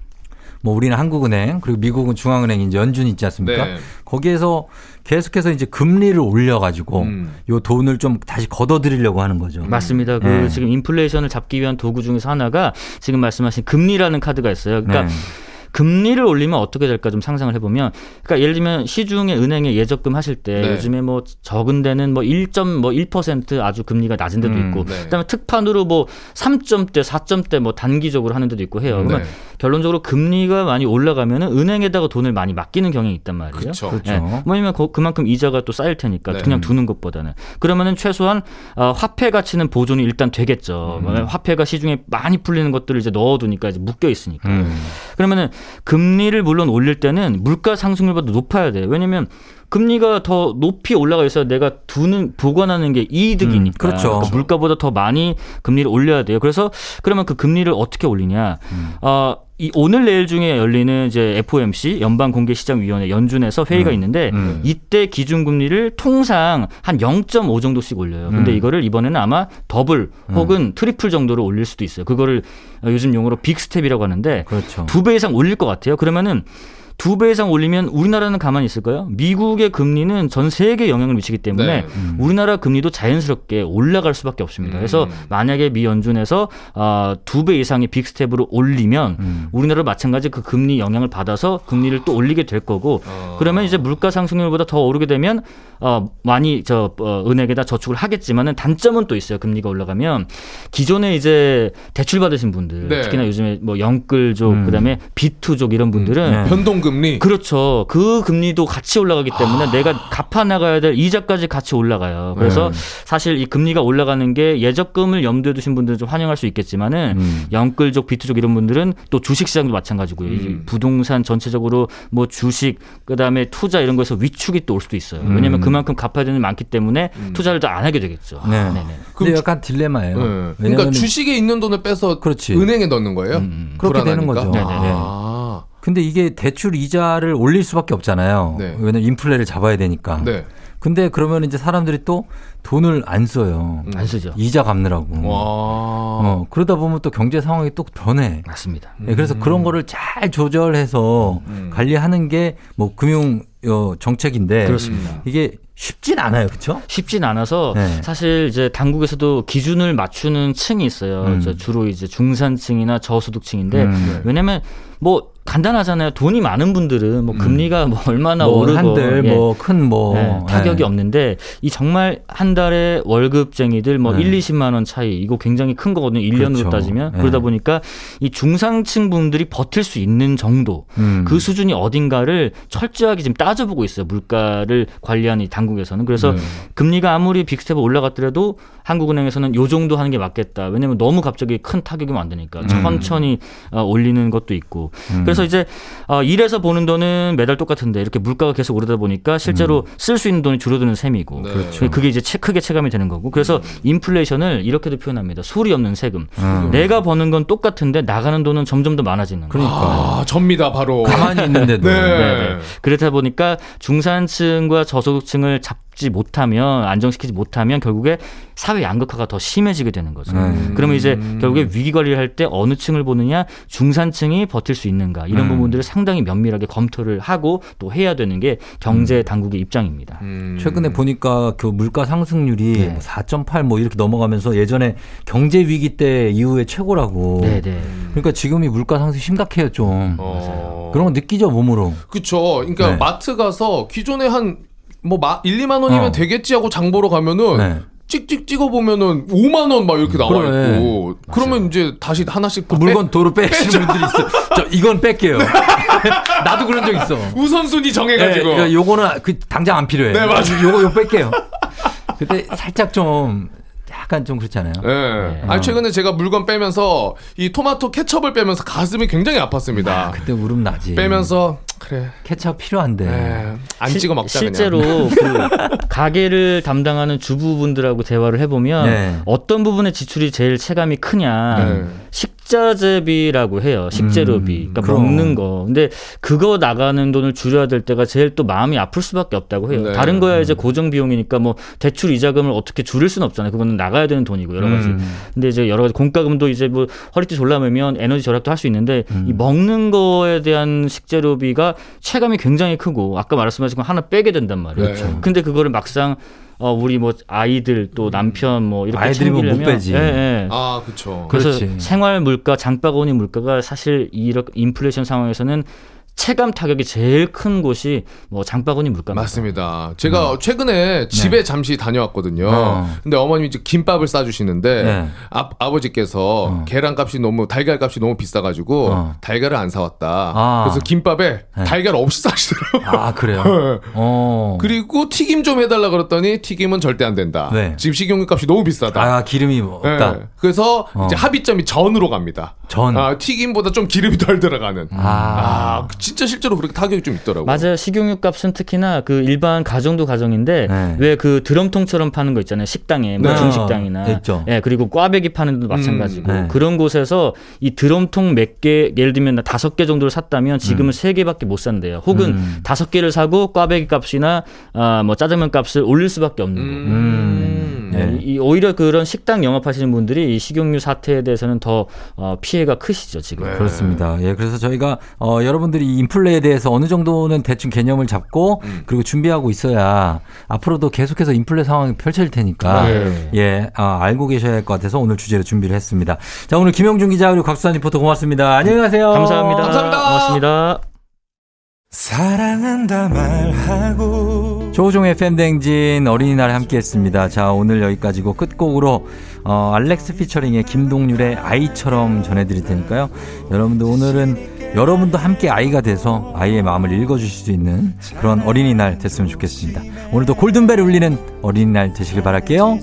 뭐 우리는 한국은행 그리고 미국은 중앙은행 이제 연준 있지 않습니까? 네. 거기에서 계속해서 이제 금리를 올려가지고 음. 요 돈을 좀 다시 걷어들이려고 하는 거죠. 맞습니다. 그 네. 지금 인플레이션을 잡기 위한 도구 중에서 하나가 지금 말씀하신 금리라는 카드가 있어요. 그러니까 네. 금리를 올리면 어떻게 될까 좀 상상을 해보면, 그러니까 예를 들면 시중에 은행에 예적금 하실 때 네. 요즘에 뭐 적은 데는 뭐1.1% 아주 금리가 낮은 데도 음, 있고, 네. 그다음에 특판으로 뭐 3점대, 4점대 뭐 단기적으로 하는 데도 있고 해요. 그러면 네. 결론적으로 금리가 많이 올라가면은 은행에다가 돈을 많이 맡기는 경향이 있단 말이에요. 그렇죠. 예. 뭐냐면 그- 그만큼 이자가 또 쌓일 테니까 네. 그냥 두는 것보다는 그러면은 최소한 어, 화폐 가치는 보존이 일단 되겠죠. 음. 화폐가 시중에 많이 풀리는 것들을 이제 넣어두니까 이제 묶여 있으니까. 음. 그러면은 금리를 물론 올릴 때는 물가 상승률보다 높아야 돼요. 왜냐면 금리가 더 높이 올라가 있어야 내가 두는 보관하는 게 이득이니까. 음, 그렇죠. 그러니까 물가보다 더 많이 금리를 올려야 돼요. 그래서 그러면 그 금리를 어떻게 올리냐? 음. 어, 이 오늘 내일 중에 열리는 이제 FOMC 연방 공개 시장 위원회 연준에서 회의가 음. 있는데 음. 이때 기준 금리를 통상 한 0.5 정도씩 올려요. 근데 음. 이거를 이번에는 아마 더블 혹은 트리플 정도로 올릴 수도 있어요. 그거를 요즘 용어로 big step이라고 하는데 그렇죠. 두배 이상 올릴 것 같아요. 그러면은 두 배 이상 올리면 우리나라는 가만히 있을까요? 미국의 금리는 전 세계에 영향을 미치기 때문에 네. 음. 우리나라 금리도 자연스럽게 올라갈 수밖에 없습니다. 그래서 음. 만약에 미 연준에서 어, 두배 이상의 big step으로 올리면 음. 우리나라 마찬가지 그 금리 영향을 받아서 금리를 또 올리게 될 거고 어. 그러면 이제 물가 상승률보다 더 오르게 되면 어, 많이 저 어, 은행에다 저축을 하겠지만은 단점은 또 있어요. 금리가 올라가면 기존에 이제 대출 받으신 분들 네. 특히나 요즘에 뭐 영끌족 음. 그다음에 비투족 이런 분들은 네. 변동 금리. 그렇죠. 그 금리도 같이 올라가기 때문에 내가 갚아 나가야 될 이자까지 같이 올라가요. 그래서 네. 사실 이 금리가 올라가는 게 예적금을 염두에 두신 분들은 좀 환영할 수 있겠지만은 음. 영끌족, 비투족 이런 분들은 또 주식 시장도 마찬가지고요. 이 음. 부동산 전체적으로 뭐 주식 그다음에 투자 이런 거에서 위축이 또 올 수도 있어요. 음. 왜냐하면 그만큼 갚아야 되는 게 많기 때문에 음. 투자를 더 안 하게 되겠죠. 네. 네 네. 근데 약간 딜레마예요. 네. 그러니까 주식에 있는 돈을 빼서 그렇지. 은행에 넣는 거예요? 음, 그렇게 되는 불안하니까? 거죠. 네네. 아. 근데 이게 대출 이자를 올릴 수밖에 없잖아요. 네. 왜냐면 인플레를 잡아야 되니까. 네. 근데 그러면 이제 사람들이 또 돈을 안 써요. 음. 안 쓰죠. 이자 갚느라고. 와. 어, 그러다 보면 또 경제 상황이 또 변해. 맞습니다. 네, 그래서 그런 거를 잘 조절해서 음. 관리하는 게 뭐 금융 어, 정책인데 그렇습니다. 이게 쉽진 않아요, 그렇죠? 쉽진 않아서 네. 사실 이제 당국에서도 기준을 맞추는 층이 있어요. 음. 주로 이제 중산층이나 저소득층인데 음. 왜냐면 뭐 간단하잖아요. 돈이 많은 분들은 뭐 금리가 뭐 얼마나 뭐 오르고 한들 예. 뭐큰뭐 네, 타격이 네. 없는데 이 정말 한 달에 월급쟁이들 뭐 네. 1, 20만 원 차이 이거 굉장히 큰 거거든요. 1년으로 그렇죠. 따지면 네. 그러다 보니까 이 중상층 분들이 버틸 수 있는 정도 음. 그 수준이 어딘가를 철저하게 지금 따져보고 있어요. 물가를 관리하는 이 당국에서는 그래서 네. 금리가 아무리 빅스텝을 올라갔더라도 한국은행에서는 요 정도 하는 게 맞겠다. 왜냐면 너무 갑자기 큰 타격이면 안 되니까 음. 천천히 어, 올리는 것도 있고 음. 그래서 이제 어, 일해서 보는 돈은 매달 똑같은데 이렇게 물가가 계속 오르다 보니까 실제로 쓸수 있는 돈이 줄어드는 셈이고 네. 그렇죠. 그게 이제 체- 크게 체감이 되는 거고 그래서 인플레이션을 이렇게도 표현합니다. 소리 없는 세금. 음. 내가 버는 건 똑같은데 나가는 돈은 점점 더 많아지는 거예요. 아, 접니다, 바로. 가만히 있는데도 네. 네, 네. 그렇다 보니까 중산층과 저소득층을 잡 지 못하면 안정시키지 못하면 결국에 사회 양극화가 더 심해지게 되는 거죠. 음. 그러면 이제 결국에 위기 관리를 할 때 어느 층을 보느냐, 중산층이 버틸 수 있는가 이런 음. 부분들을 상당히 면밀하게 검토를 하고 또 해야 되는 게 음. 경제 당국의 입장입니다. 음. 최근에 보니까 그 물가 상승률이 네. 뭐4.8뭐 이렇게 넘어가면서 예전에 경제 위기 때 이후에 최고라고. 네, 네. 그러니까 지금이 물가 상승 심각해요 좀. 어. 그런 거 느끼죠 몸으로. 그쵸. 그러니까 네. 마트 가서 기존에 한, 뭐, 마, 1, 2만 원이면 어. 되겠지 하고 장 보러 가면은, 네. 찍찍 찍어 보면은 5만 원 막 이렇게 나와 그래. 있고. 그러면 이제 다시 하나씩 그다 물건 도로 빼시는 분들이 있어. 저 이건 뺄게요. 나도 그런 적 있어. 빼- 우선순위 정해가지고. 네, 그러니까 요거는 그 당장 안 필요해. 네, 맞아요. 요거 요 뺄게요. 그때 살짝 좀 약간 좀 그렇잖아요. 예. 아니, 최근에 제가 물건 빼면서 이 토마토 케첩을 빼면서 가슴이 굉장히 아팠습니다. 아, 그때 울음 나지. 빼면서, 그래. 케찹 필요한데. 예, 안 실- 찍어 먹자 실제로 그냥. 그 가게를 담당하는 주부분들하고 대화를 해 보면 네. 어떤 부분의 지출이 제일 체감이 크냐 네. 식자재비라고 해요 식재료비 음, 그러니까 그럼. 먹는 거 근데 그거 나가는 돈을 줄여야 될 때가 제일 또 마음이 아플 수밖에 없다고 해요 네. 다른 거야 음. 이제 고정 비용이니까 뭐 대출 이자금을 어떻게 줄일 수는 없잖아요 그거는 나가야 되는 돈이고 여러 가지 음. 근데 이제 여러 가지 공과금도 이제 뭐 허리띠 졸라매면 에너지 절약도 할 수 있는데 음. 이 먹는 거에 대한 식재료비가 체감이 굉장히 크고 아까 말씀하신 거 하나 빼게 된단 말이에요. 그렇죠. 근데 그거를 막상 어 우리 뭐 아이들 또 남편 뭐 이렇게 아이들이 뭐못 챙기려면 빼지. 예, 예. 아, 그쵸. 그래서 그렇지. 생활 물가, 장바구니 물가가 사실 이렇게 인플레이션 상황에서는 체감 타격이 제일 큰 곳이 뭐 장바구니 물가입니다. 맞습니다. 제가 최근에 집에 잠시 다녀왔거든요. 음. 네. 어. 근데 어머님이 이제 김밥을 싸주시는데 네. 아, 아버지께서 어. 계란값이 너무 달걀 값이 너무 비싸가지고 어. 달걀을 안 사왔다. 아. 그래서 김밥에 네. 달걀 없이 싸시더라고요. 아 그래요. 어. 그리고 튀김 좀 해달라 그랬더니 튀김은 절대 안 된다. 네. 지금 식용유 값이 너무 비싸다. 아 기름이 없다. 네. 그래서 어. 이제 합의점이 전으로 갑니다. 전. 아, 튀김보다 좀 기름이 덜 들어가는. 아. 아, 진짜 실제로 그렇게 타격이 좀 있더라고요. 맞아요. 식용유 값은 특히나 그 일반 가정도 가정인데 네. 왜그 드럼통처럼 파는 거 있잖아요. 식당에 뭐 네. 중식당이나 있죠. 예, 그리고 꽈배기 파는 데도 마찬가지고 네. 그런 곳에서 이 드럼통 몇 개 예를 들면 나 다섯 개 정도를 샀다면 지금은 세 개밖에 못 산대요. 혹은 음. 다섯 개를 사고 꽈배기 값이나 아, 뭐 짜장면 값을 올릴 수밖에 없는 거고. 음. 네, 네. 이, 오히려 그런 식당 영업하시는 분들이 이 식용유 사태에 대해서는 더 어, 피해가 크시죠 지금. 네. 그렇습니다. 예, 그래서 저희가 어, 여러분들이 이 인플레에 대해서 어느 정도는 대충 개념을 잡고 음. 그리고 준비하고 있어야 앞으로도 계속해서 인플레 상황이 펼쳐질 테니까 네. 예, 아, 알고 계셔야 할 것 같아서 오늘 주제로 준비를 했습니다. 자, 오늘 김영준 기자 그리고 곽수산 리포터 고맙습니다. 안녕히 가세요. 감사합니다. 감사합니다. 고맙습니다. 사랑한다 말하고 조종의 팬댕진 어린이날 함께했습니다. 자 오늘 여기까지고 끝곡으로 어, 알렉스 피처링의 김동률의 아이처럼 전해드릴 테니까요. 여러분도 오늘은 여러분도 함께 아이가 돼서 아이의 마음을 읽어주실 수 있는 그런 어린이날 됐으면 좋겠습니다. 오늘도 골든벨 울리는 어린이날 되시길 바랄게요.